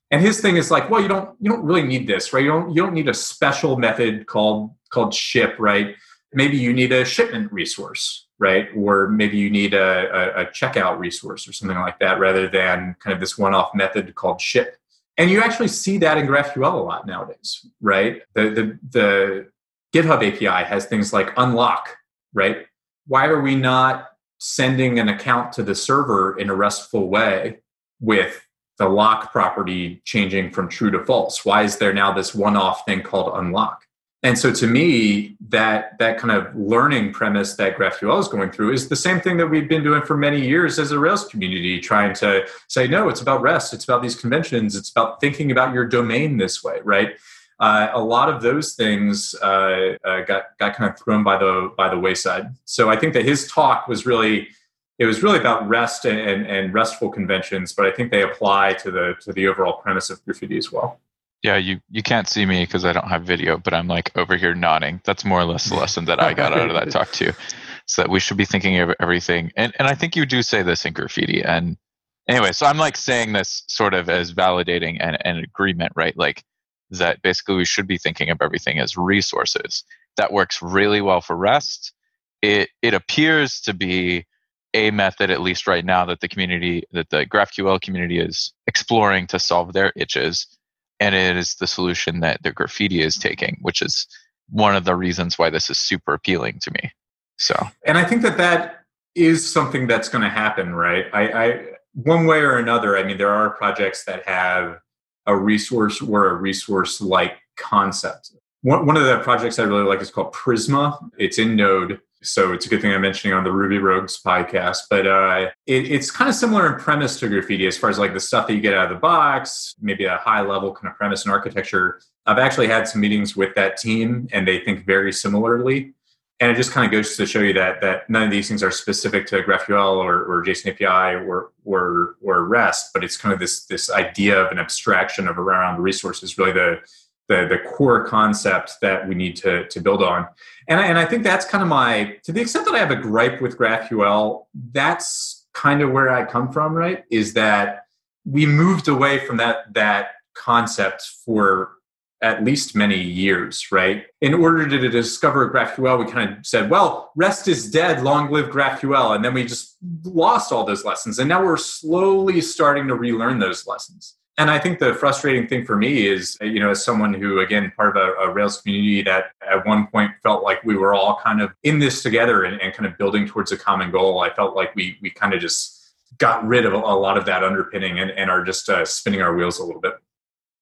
And his thing is like, well, you don't you don't really need this, right? You don't you don't need a special method called called ship, right? Maybe you need a shipment resource, right? Or maybe you need a, a, a checkout resource or something like that, rather than kind of this one-off method called ship. And you actually see that in GraphQL a lot nowadays, right? The, the, the GitHub API has things like unlock, right? Why are we not sending an account to the server in a RESTful way with the lock property changing from true to false? Why is there now this one off thing called unlock? And so to me, that that kind of learning premise that GraphQL is going through is the same thing that we've been doing for many years as a Rails community, trying to say, no, it's about REST, it's about these conventions, it's about thinking about your domain this way, right? Uh, a lot of those things uh, uh, got got kind of thrown by the by the wayside. So I think that his talk was really it was really about REST and, and, and restful conventions, but I think they apply to the to the overall premise of graphiti as well. Yeah, you you can't see me because I don't have video, but I'm like over here nodding. That's more or less the lesson that I got out of that *laughs* talk too. So that we should be thinking of everything, and and I think you do say this in graphiti. And anyway, so I'm like saying this sort of as validating and an agreement, right? Like that basically we should be thinking of everything as resources. That works really well for REST. It it appears to be a method, at least right now, that the community, that the GraphQL community is exploring to solve their itches and it is the solution that the graphiti is taking which is one of the reasons why this is super appealing to me. So. And i think that that is something that's going to happen right? I, I one way or another i mean there are projects that have a resource or a resource like concept. One, one of the projects i really like is called prisma. It's in node So it's a good thing I'm mentioning on the Ruby Rogues podcast. But uh, it, it's kind of similar in premise to graphiti as far as like the stuff that you get out of the box, maybe a high level kind of premise and architecture. I've actually had some meetings with that team and they think very similarly. And it just kind of goes to show you that that none of these things are specific to GraphQL or, or JSON API or, or or REST, but it's kind of this this idea of an abstraction of around resources, really the the, the core concept that we need to, to build on. And I, and I think that's kind of my, to the extent that I have a gripe with GraphQL, that's kind of where I come from, right? Is that we moved away from that, that concept for at least many years, right? In order to discover GraphQL, we kind of said, well, REST is dead, long live GraphQL. And then we just lost all those lessons. And now we're slowly starting to relearn those lessons. And I think the frustrating thing for me is, you know, as someone who, again, part of a, a, Rails community that at one point felt like we were all kind of in this together and, and kind of building towards a common goal, I felt like we we kind of just got rid of a, lot of that underpinning and, and are just uh, spinning our wheels a little bit.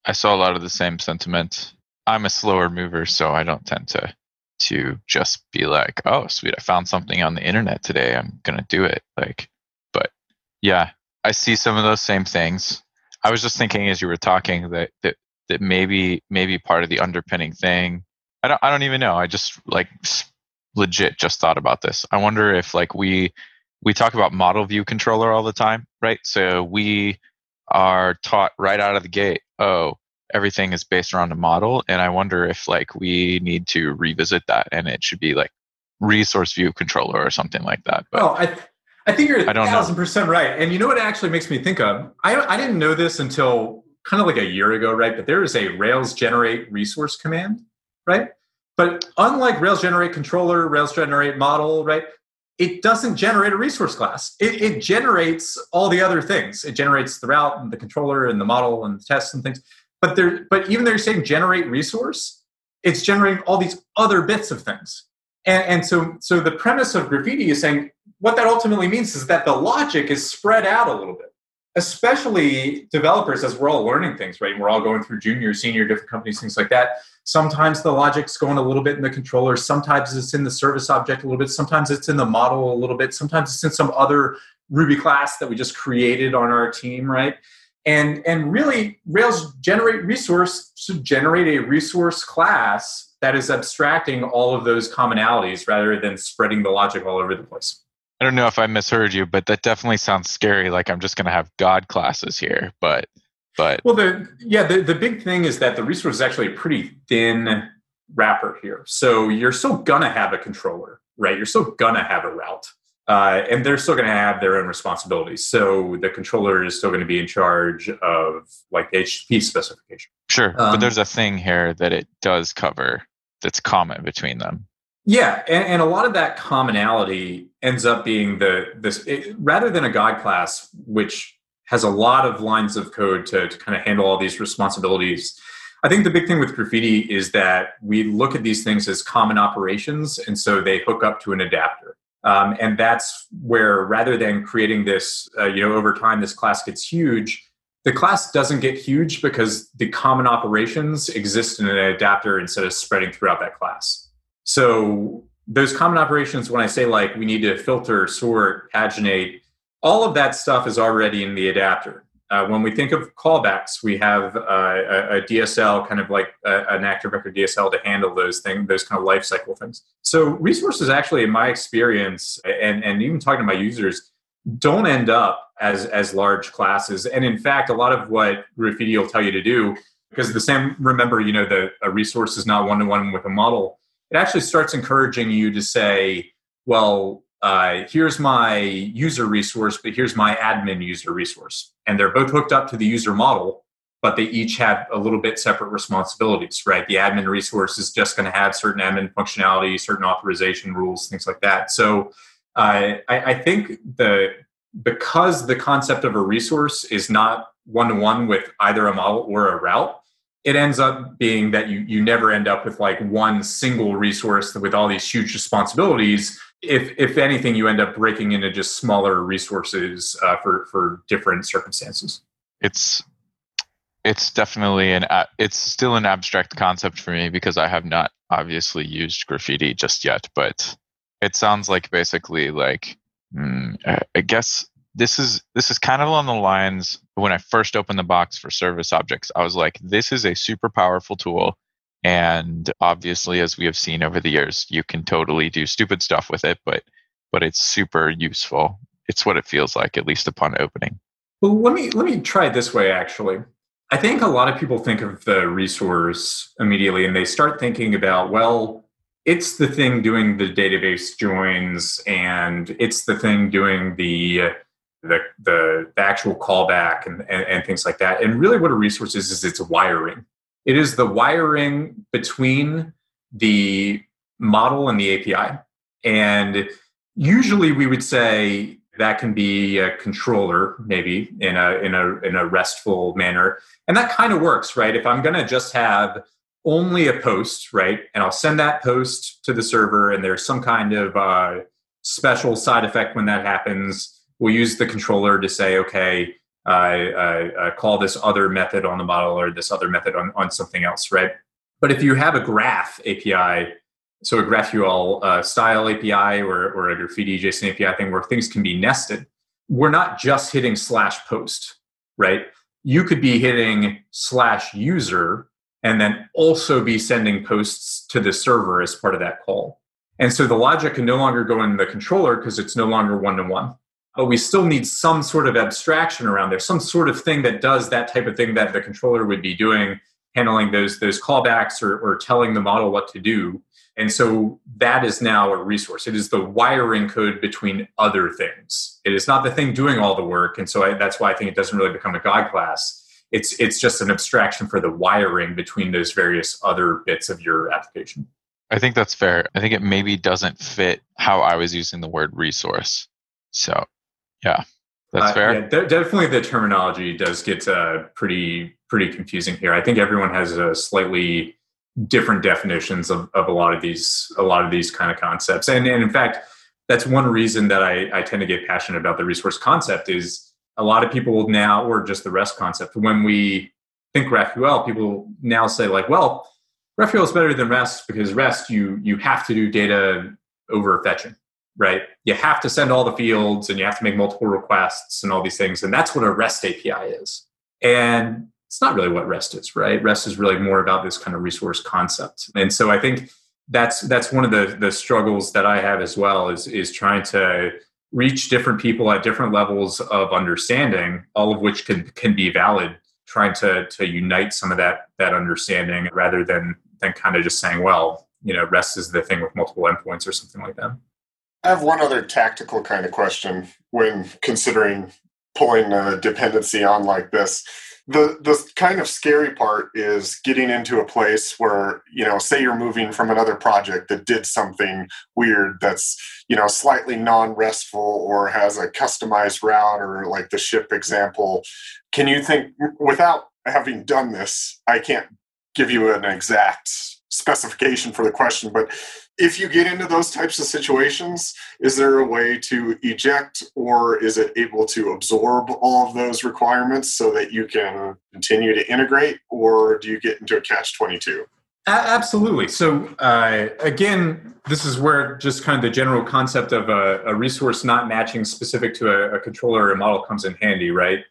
I saw a lot of the same sentiment. I'm a slower mover, so I don't tend to to just be like, "Oh, sweet, I found something on the internet today. I'm gonna do it." Like, but yeah, I see some of those same things I was just thinking as you were talking that that that maybe maybe part of the underpinning thing. I don't I don't even know. I just like legit just thought about this. I wonder if like we we talk about model view controller all the time, right? So we are taught right out of the gate, oh, everything is based around a model, and I wonder if like we need to revisit that, and it should be like resource view controller or something like that. But, well, I I think you're a thousand percent right. And you know what actually makes me think of? I, I didn't know this until kind of like a year ago, right? But there is a Rails generate resource command, right? But unlike Rails generate controller, Rails generate model, right? It doesn't generate a resource class. It, it generates all the other things. It generates the route and the controller and the model and the tests and things. But there, but even though you're saying generate resource, it's generating all these other bits of things. And, and so, so the premise of graphiti is saying what that ultimately means is that the logic is spread out a little bit, especially developers as we're all learning things, right? We're all going through junior, senior, different companies, things like that. Sometimes the logic's going a little bit in the controller. Sometimes it's in the service object a little bit. Sometimes it's in the model a little bit. Sometimes it's in some other Ruby class that we just created on our team, right? And, and really, Rails generate resource should generate a resource class that is abstracting all of those commonalities rather than spreading the logic all over the place. I don't know if I misheard you, but that definitely sounds scary. Like I'm just going to have God classes here, but but well, the yeah, the the big thing is that the resource is actually a pretty thin wrapper here. So you're still gonna have a controller, right? You're still gonna have a route, uh, and they're still gonna have their own responsibilities. So the controller is still going to be in charge of like the HTTP specification. Sure, um, but there's a thing here that it does cover that's common between them. Yeah, and, and, a lot of that commonality ends up being the this it, rather than a God class, which has a lot of lines of code to, to kind of handle all these responsibilities. I think the big thing with graphiti is that we look at these things as common operations, and so they hook up to an adapter. Um, and that's where, rather than creating this, uh, you know, over time, this class gets huge. The class doesn't get huge because the common operations exist in an adapter instead of spreading throughout that class. So those common operations, when I say like we need to filter, sort, paginate, all of that stuff is already in the adapter. Uh, when we think of callbacks, we have uh, a, a, DSL, kind of like a, an active record DSL, to handle those things, those kind of life cycle things. So resources, actually, in my experience, and and even talking to my users, don't end up as as large classes. And in fact, a lot of what Graphiti will tell you to do, because the same. Remember, you know, the a resource is not one to one with a model it actually starts encouraging you to say, well, uh, here's my user resource, but here's my admin user resource. And they're both hooked up to the user model, but they each have a little bit separate responsibilities, right? The admin resource is just going to have certain admin functionality, certain authorization rules, things like that. So uh, I, I think the because the concept of a resource is not one to one with either a model or a route, it ends up being that you you never end up with like one single resource with all these huge responsibilities. If if anything you end up breaking into just smaller resources uh, for for different circumstances. It's it's definitely an it's still an abstract concept for me because i have not obviously used graphiti just yet but It sounds like basically like mm, I guess this is this is kind of on the lines when I first opened the box for service objects. I was like, this is a super powerful tool. And obviously, as we have seen over the years, you can totally do stupid stuff with it, but but it's super useful. It's what it feels like, at least upon opening. Well, let me let me try it this way. Actually, I think a lot of people think of the resource immediately, and they start thinking about well, it's the thing doing the database joins, and it's the thing doing the the the, the actual callback and, and, and things like that. And really, what a resource is is it's wiring. It is the wiring between the model and the API. And usually, we would say that can be a controller maybe in a in a in a restful manner and that kind of works right if i'm going to just have only a post right? And i'll send that post to the server and there's some kind of uh, special side effect when that happens. We'll use the controller to say okay uh, call this other method on the model or this other method on, on something else right? But if you have a graph api so a GraphQL uh, style API or, or a Graphiti JSON API thing where things can be nested, we're not just hitting slash post, right? You could be hitting slash user and then also be sending posts to the server as part of that call. And so the logic can no longer go in the controller because it's no longer one to one. But we still need some sort of abstraction around there, some sort of thing that does that type of thing that the controller would be doing, handling those, those callbacks or, or telling the model what to do and so that is now a resource. It is the wiring code between other things. It is not the thing doing all the work. And so I, that's why I think it doesn't really become a God class. It's, it's just an abstraction for the wiring between those various other bits of your application. I think that's fair. I think it maybe doesn't fit how I was using the word resource. So, yeah, that's uh, fair. Yeah, de- definitely, the terminology does get uh, pretty pretty confusing here. I think everyone has a slightly different definitions of, of a lot of these a lot of these kind of concepts and, and in fact that's one reason that I, I tend to get passionate about the resource concept is a lot of people now or just the rest concept when we think graphql people now say like well graphql is better than rest because rest you you have to do data over fetching right? You have to send all the fields and you have to make multiple requests and all these things and that's what a rest api is. And it's not really what rest is right? Rest is really more about this kind of resource concept. And so i think that's that's one of the the struggles that i have as well is is trying to reach different people at different levels of understanding all of which can can be valid trying to to unite some of that that understanding rather than than kind of just saying well you know rest is the thing with multiple endpoints or something like that. I have one other tactical kind of question when considering pulling a dependency on like this the the kind of scary part is getting into a place where you know say you're moving from another project that did something weird that's you know slightly non-restful or has a customized route or like the ship example can you think without having done this i can't give you an exact specification for the question but if you get into those types of situations, is there a way to eject or is it able to absorb all of those requirements so that you can continue to integrate or do you get into a catch 22? Absolutely. So, uh, again, this is where just kind of the general concept of a, a resource not matching specific to a, a, controller or a model comes in handy, right?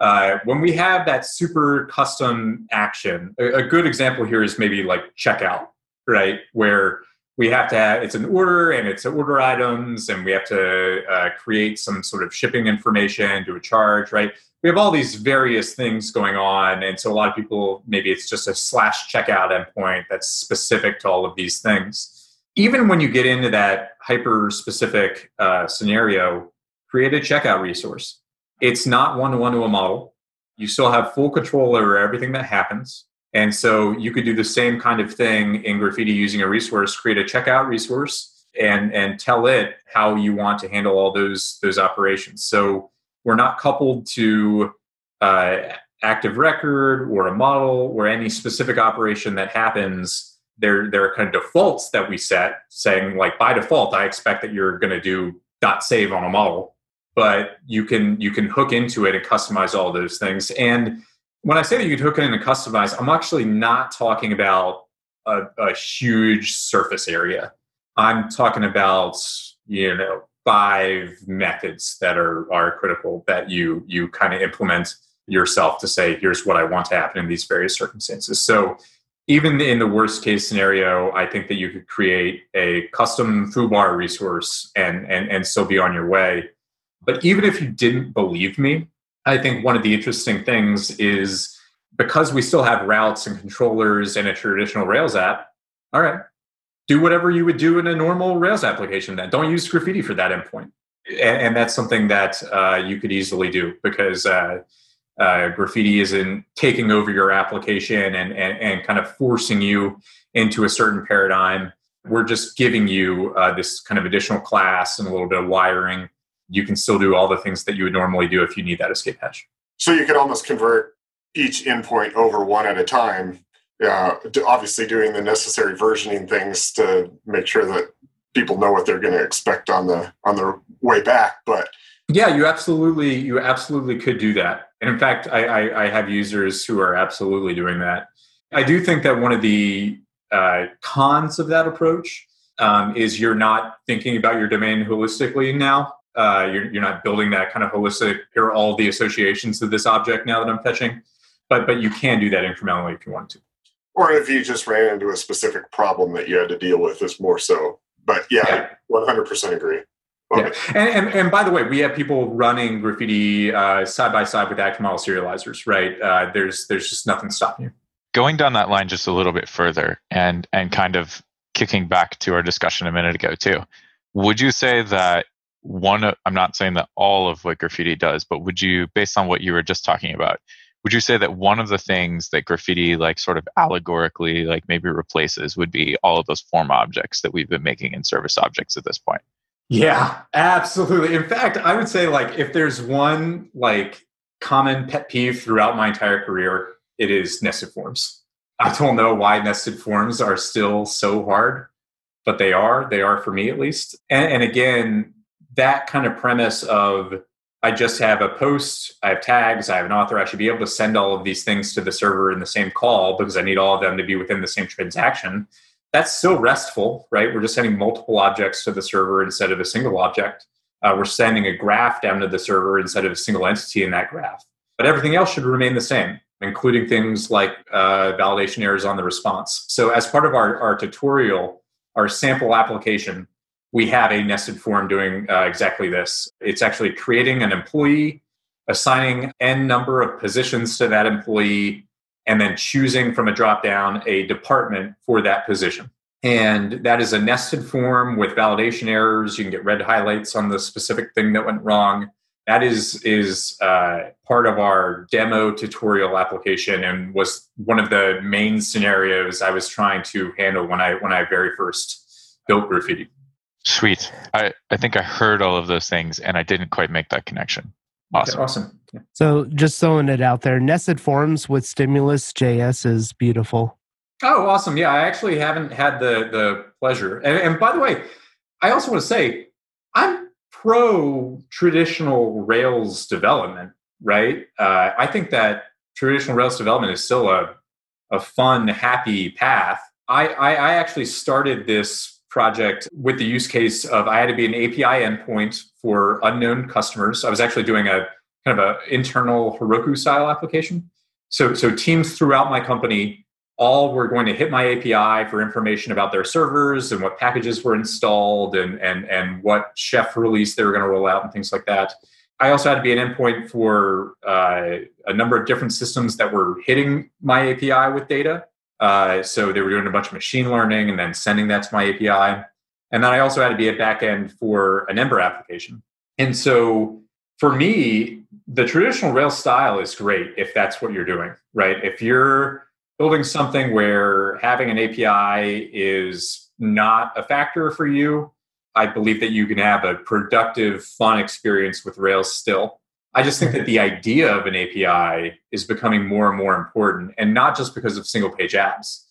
Uh, when we have that super custom action, a, a good example here is maybe like checkout, right? Where we have to have it's an order and it's order items and we have to uh, create some sort of shipping information do a charge right? We have all these various things going on and so a lot of people maybe it's just a slash checkout endpoint that's specific to all of these things. Even when you get into that hyper specific uh, scenario create a checkout resource. It's not one-to-one to a model. You still have full control over everything that happens and so you could do the same kind of thing in Graphiti using a resource, create a checkout resource and and tell it how you want to handle all those those operations. So we're not coupled to uh, active record or a model or any specific operation that happens. There, there are kind of defaults that we set saying like by default, I expect that you're going to do dot save on a model, but you can you can hook into it and customize all those things. And when I say that you could hook it in and customize, I'm actually not talking about a, a huge surface area. I'm talking about, you know, five methods that are are critical that you you kind of implement yourself to say, here's what I want to happen in these various circumstances. So even in the worst case scenario, I think that you could create a custom foobar resource and and and still be on your way. But even if you didn't believe me, I think one of the interesting things is because we still have routes and controllers in a traditional Rails app, all right, do whatever you would do in a normal Rails application then. Don't use Graphiti for that endpoint. And, and that's something that uh, you could easily do because uh, uh, Graphiti isn't taking over your application and, and, and kind of forcing you into a certain paradigm. We're just giving you uh, this kind of additional class and a little bit of wiring. You can still do all the things that you would normally do if you need that escape hatch. So you could almost convert each endpoint over one at a time uh, obviously doing the necessary versioning things to make sure that people know what they're going to expect on the on their way back but yeah you absolutely you absolutely could do that. And in fact i i, I have users who are absolutely doing that. I do think that one of the uh, cons of that approach um, is you're not thinking about your domain holistically now uh, you're, you're not building that kind of holistic here are all the associations of this object now that i'm fetching but but you can do that incrementally if you want to or if you just ran into a specific problem that you had to deal with is more so but yeah, yeah. 100% agree yeah. And, and, and by the way, we have people running graphiti uh, side by side with active model serializers, right? Uh, there's there's just nothing stopping you. Going down that line just a little bit further, and and kind of kicking back to our discussion a minute ago too. Would you say that one? I'm not saying that all of what graphiti does, but would you, based on what you were just talking about, would you say that one of the things that graphiti like sort of allegorically like maybe replaces would be all of those form objects that we've been making in service objects at this point? Yeah absolutely. In fact i would say like if there's one like common pet peeve throughout my entire career it is nested forms. I don't know why nested forms are still so hard but they are. They are for me at least. And, and again that kind of premise of I just have a post, I have tags, I have an author. I should be able to send all of these things to the server in the same call because I need all of them to be within the same transaction. That's still restful, right? We're just sending multiple objects to the server instead of a single object. Uh, we're sending a graph down to the server instead of a single entity in that graph. But everything else should remain the same, including things like uh, validation errors on the response. So, as part of our, our tutorial, our sample application, we have a nested form doing uh, exactly this. It's actually creating an employee, assigning n number of positions to that employee, and then choosing from a drop down a department for that position. And that is a nested form with validation errors. You can get red highlights on the specific thing that went wrong. That is is uh, part of our demo tutorial application, and was one of the main scenarios I was trying to handle when I when I very first built Graphiti. Sweet. I, I think I heard all of those things and I didn't quite make that connection. Awesome. Okay, awesome. Yeah. So just throwing it out there, nested forms with stimulus JS is beautiful. Oh, awesome. Yeah, I actually haven't had the the pleasure. And, and by the way, I also want to say I'm pro traditional Rails development, right? Uh, I think that traditional Rails development is still a, a fun, happy path. I, I, I actually started this project with the use case of I had to be an API endpoint for unknown customers. I was actually doing a kind of an internal Heroku style application. So, so teams throughout my company all were going to hit my API for information about their servers and what packages were installed and, and, and what Chef release they were going to roll out and things like that. I also had to be an endpoint for uh, a number of different systems that were hitting my API with data. Uh, so they were doing a bunch of machine learning and then sending that to my API. And then I also had to be a backend for an Ember application. And so for me, the traditional Rails style is great if that's what you're doing, right? If you're building something where having an API is not a factor for you, I believe that you can have a productive, fun experience with Rails still. I just think that the idea of an API is becoming more and more important, and not just because of single page apps.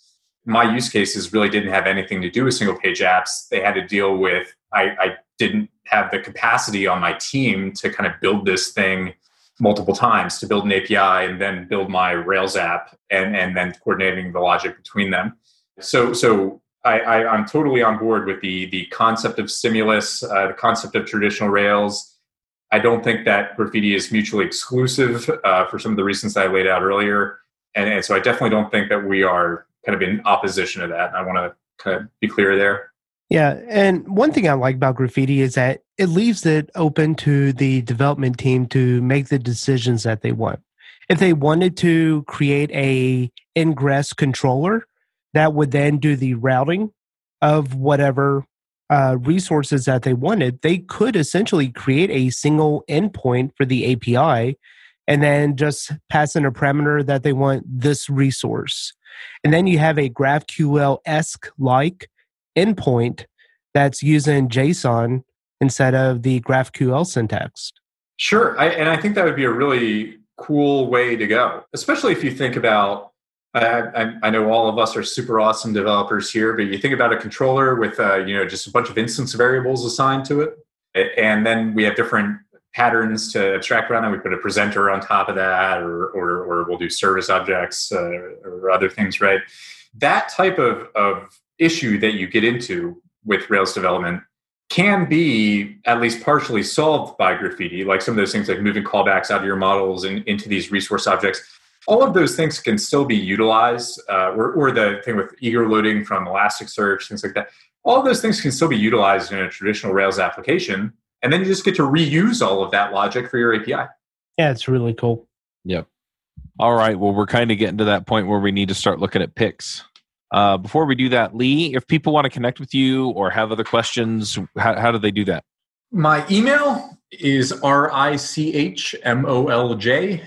My use cases really didn't have anything to do with single page apps. They had to deal with, I, I didn't have the capacity on my team to kind of build this thing multiple times to build an API and then build my Rails app and, and then coordinating the logic between them. So, so I, I, am totally on board with the the concept of stimulus, uh, the concept of traditional Rails. I don't think that graphiti is mutually exclusive uh, for some of the reasons I laid out earlier, and, and so I definitely don't think that we are kind of in opposition to that. I want to kind of be clear there. Yeah, and one thing I like about graphiti is that it leaves it open to the development team to make the decisions that they want. If they wanted to create a ingress controller that would then do the routing of whatever uh, resources that they wanted, they could essentially create a single endpoint for the API and then just pass in a parameter that they want this resource. And then you have a GraphQL esque like endpoint that's using JSON instead of the GraphQL syntax. Sure. I, and I think that would be a really cool way to go, especially if you think about. I, I, know all of us are super awesome developers here, but you think about a controller with uh, you know just a bunch of instance variables assigned to it, and then we have different patterns to abstract around that. We put a presenter on top of that, or or, or we'll do service objects uh, or other things, right? That type of, of issue that you get into with Rails development can be at least partially solved by Graphiti, like some of those things like moving callbacks out of your models and into these resource objects. All of those things can still be utilized, uh, or, or the thing with eager loading from Elasticsearch, things like that. All of those things can still be utilized in a traditional Rails application, and then you just get to reuse all of that logic for your API. Yeah, it's really cool. Yep. All right. Well, we're kind of getting to that point where we need to start looking at picks. Uh, before we do that, Lee, if people want to connect with you or have other questions, how, how do they do that? My email is r-i-c-h-m-o-l-j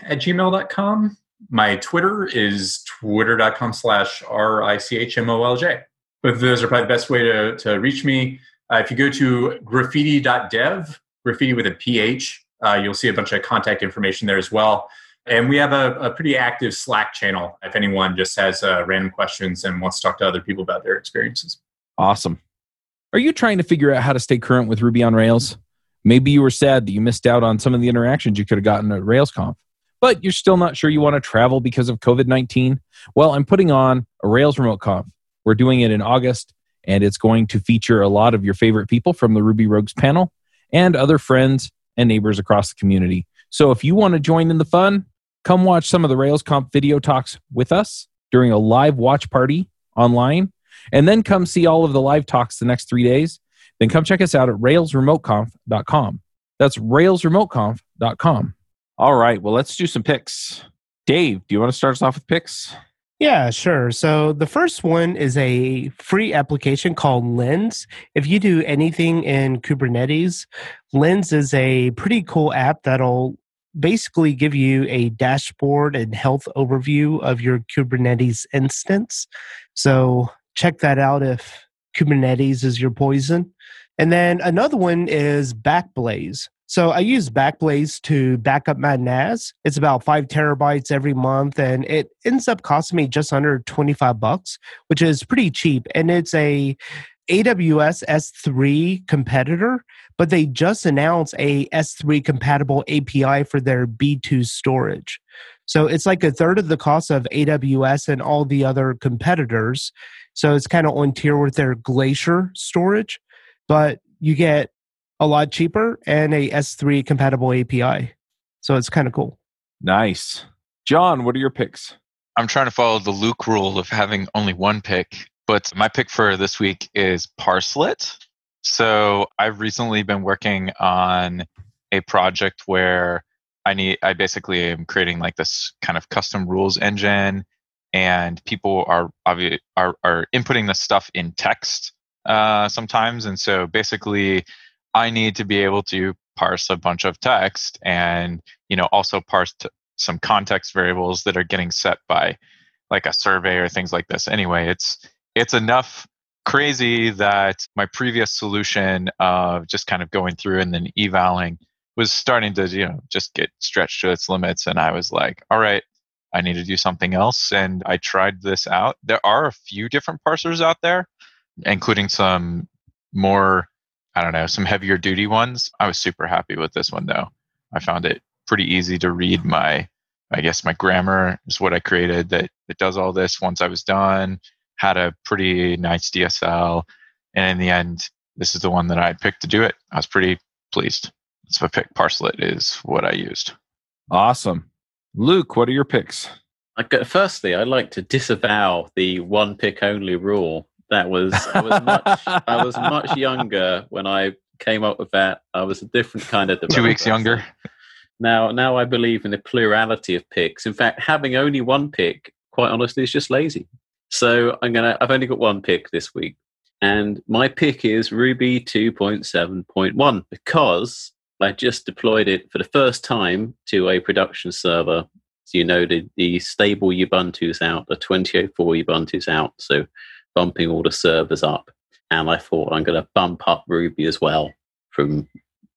at gmail.com. My Twitter is twitter.com slash r-i-c-h-m-o-l-j. Both those are probably the best way to, to reach me. Uh, if you go to graphiti.dev, graffiti with a PH, uh, you'll see a bunch of contact information there as well. And we have a, a, pretty active Slack channel if anyone just has uh, random questions and wants to talk to other people about their experiences. Awesome. Are you trying to figure out how to stay current with Ruby on Rails? Maybe you were sad that you missed out on some of the interactions you could have gotten at RailsConf, but you're still not sure you want to travel because of COVID 19? Well, I'm putting on a Rails Remote Conf. We're doing it in August, and it's going to feature a lot of your favorite people from the Ruby Rogues panel and other friends and neighbors across the community. So if you want to join in the fun, Come watch some of the RailsConf video talks with us during a live watch party online, and then come see all of the live talks the next three days. Then come check us out at railsremoteconf.com. That's railsremoteconf.com. All right, well, let's do some picks. Dave, do you want to start us off with picks? Yeah, sure. So the first one is a free application called Lens. If you do anything in Kubernetes, Lens is a pretty cool app that'll basically give you a dashboard and health overview of your Kubernetes instance. So check that out if Kubernetes is your poison. And then another one is Backblaze. So I use Backblaze to back up my NAS. It's about five terabytes every month, and it ends up costing me just under 25 bucks, which is pretty cheap. And it's a AWS S3 competitor, but they just announced a S3 compatible API for their B2 storage. So it's like a third of the cost of AWS and all the other competitors. So it's kind of on tier with their Glacier storage, but you get a lot cheaper and a S3 compatible API. So it's kind of cool. Nice. John, what are your picks? I'm trying to follow the Luke rule of having only one pick. But my pick for this week is Parslet. So I've recently been working on a project where I need I basically am creating like this kind of custom rules engine and people are obvi- are are inputting the stuff in text uh, sometimes and so basically I need to be able to parse a bunch of text and you know also parse t- some context variables that are getting set by like a survey or things like this. Anyway it's it's enough crazy that my previous solution of just kind of going through and then evaling was starting to you know just get stretched to its limits and i was like all right i need to do something else and i tried this out. There are a few different parsers out there including some more i don't know some heavier duty ones i was super happy with this one though i found it pretty easy to read my i guess my grammar is what i created that it does all this once i was done had a pretty nice DSL. And in the end, this is the one that I picked to do it. I was pretty pleased. So my pick. Parslet is what I used. Awesome. Luke, what are your picks? I go, firstly, I'd like to disavow the one pick only rule. That was I was much I was much *laughs* younger when I came up with that. I was a different kind of Two weeks younger. Now, now I believe in the plurality of picks. In fact, having only one pick, quite honestly, is just lazy. So I'm gonna. I've only got one pick this week, and my pick is Ruby 2.7.1 because I just deployed it for the first time to a production server. So you know the, the stable Ubuntu's out, the 2004 Ubuntu's out, so bumping all the servers up. And I thought I'm going to bump up Ruby as well from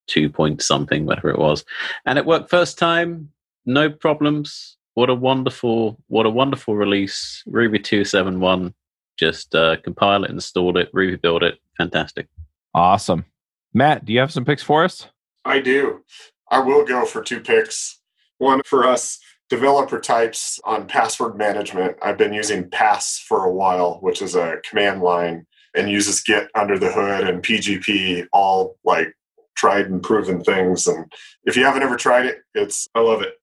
two point something, whatever it was, and it worked first time, no problems. What a wonderful, what a wonderful release! Ruby 271. Just uh, compile it, install it, Ruby build it. Fantastic. Awesome. Matt, do you have some picks for us? I do. I will go for two picks. One for us developer types on password management. I've been using Pass for a while, which is a command line and uses Git under the hood and PGP, all like tried and proven things. And if you haven't ever tried it, it's I love it.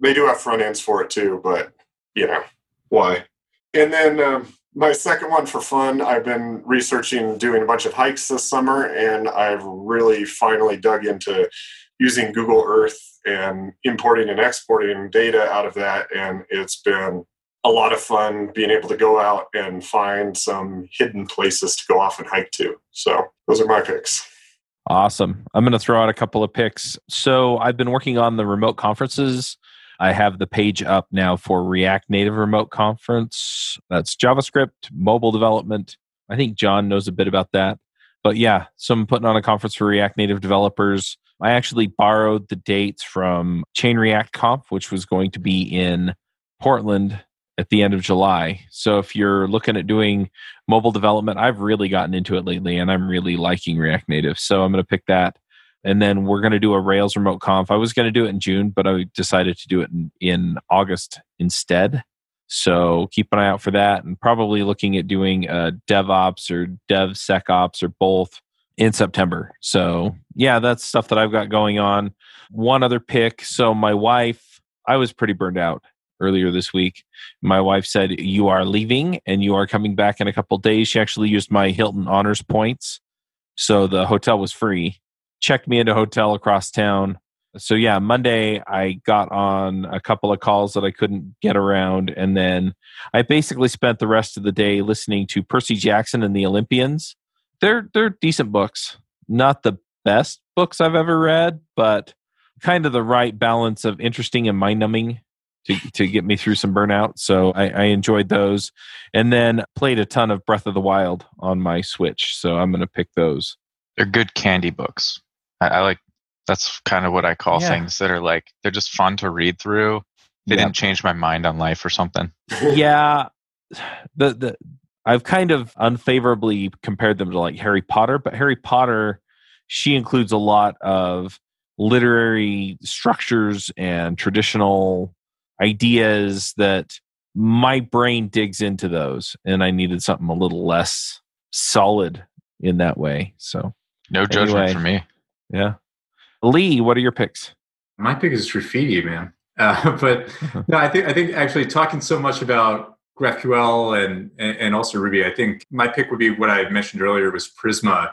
They do have front ends for it too, but you know why. And then um, my second one for fun, I've been researching doing a bunch of hikes this summer, and I've really finally dug into using Google Earth and importing and exporting data out of that. And it's been a lot of fun being able to go out and find some hidden places to go off and hike to. So those are my picks. Awesome. I'm going to throw out a couple of picks. So I've been working on the remote conferences. I have the page up now for React Native Remote Conference. That's JavaScript, mobile development. I think John knows a bit about that. But yeah, so I'm putting on a conference for React Native developers. I actually borrowed the dates from Chain React Conf, which was going to be in Portland at the end of July. So if you're looking at doing mobile development, I've really gotten into it lately and I'm really liking React Native. So I'm going to pick that. And then we're going to do a Rails remote conf. I was going to do it in June, but I decided to do it in, in August instead. So keep an eye out for that and probably looking at doing uh, DevOps or DevSecOps or both in September. So yeah, that's stuff that I've got going on. One other pick. So my wife, I was pretty burned out earlier this week. My wife said, You are leaving and you are coming back in a couple days. She actually used my Hilton honors points. So the hotel was free. Checked me into a hotel across town. So yeah, Monday I got on a couple of calls that I couldn't get around. And then I basically spent the rest of the day listening to Percy Jackson and the Olympians. They're they're decent books. Not the best books I've ever read, but kind of the right balance of interesting and mind numbing to, to get me through some burnout. So I, I, enjoyed those. And then played a ton of Breath of the Wild on my Switch. So I'm going to pick those. They're good candy books. I, I like that's kind of what I call Yeah. things that are like they're just fun to read through. They Yep. didn't change my mind on life or something. yeah. The, the, I've kind of unfavorably compared them to like Harry Potter, but Harry Potter, she includes a lot of literary structures and traditional ideas that my brain digs into those and i needed something a little less solid in that way so No judgment Anyway. for me. yeah lee what are your picks My pick is Graphiti, man. Uh, *laughs* but *laughs* no, I think I think actually talking so much about GraphQL and, and also Ruby, I think my pick would be what I mentioned earlier was Prisma,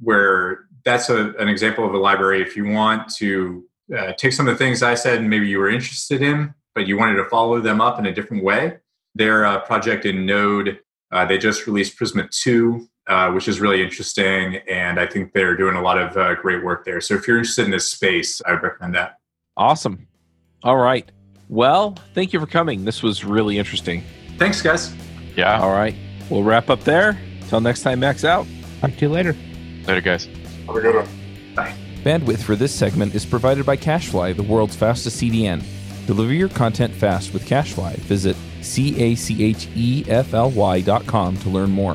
where that's a, an example of a library. If you want to uh, take some of the things I said and maybe you were interested in, but you wanted to follow them up in a different way, their uh, project in Node, uh, they just released Prisma 2, uh, which is really interesting. And I think they're doing a lot of uh, great work there. So if you're interested in this space, I would recommend that. awesome all right well thank you for coming this was really interesting Thanks, guys. Yeah. all right we'll wrap up there till next time max out Talk to you later. Later, guys. Have a good one. Bandwidth for this segment is provided by CacheFly, the world's fastest CDN. Deliver your content fast with CacheFly. Visit C A C H E F L Y dot com to learn more.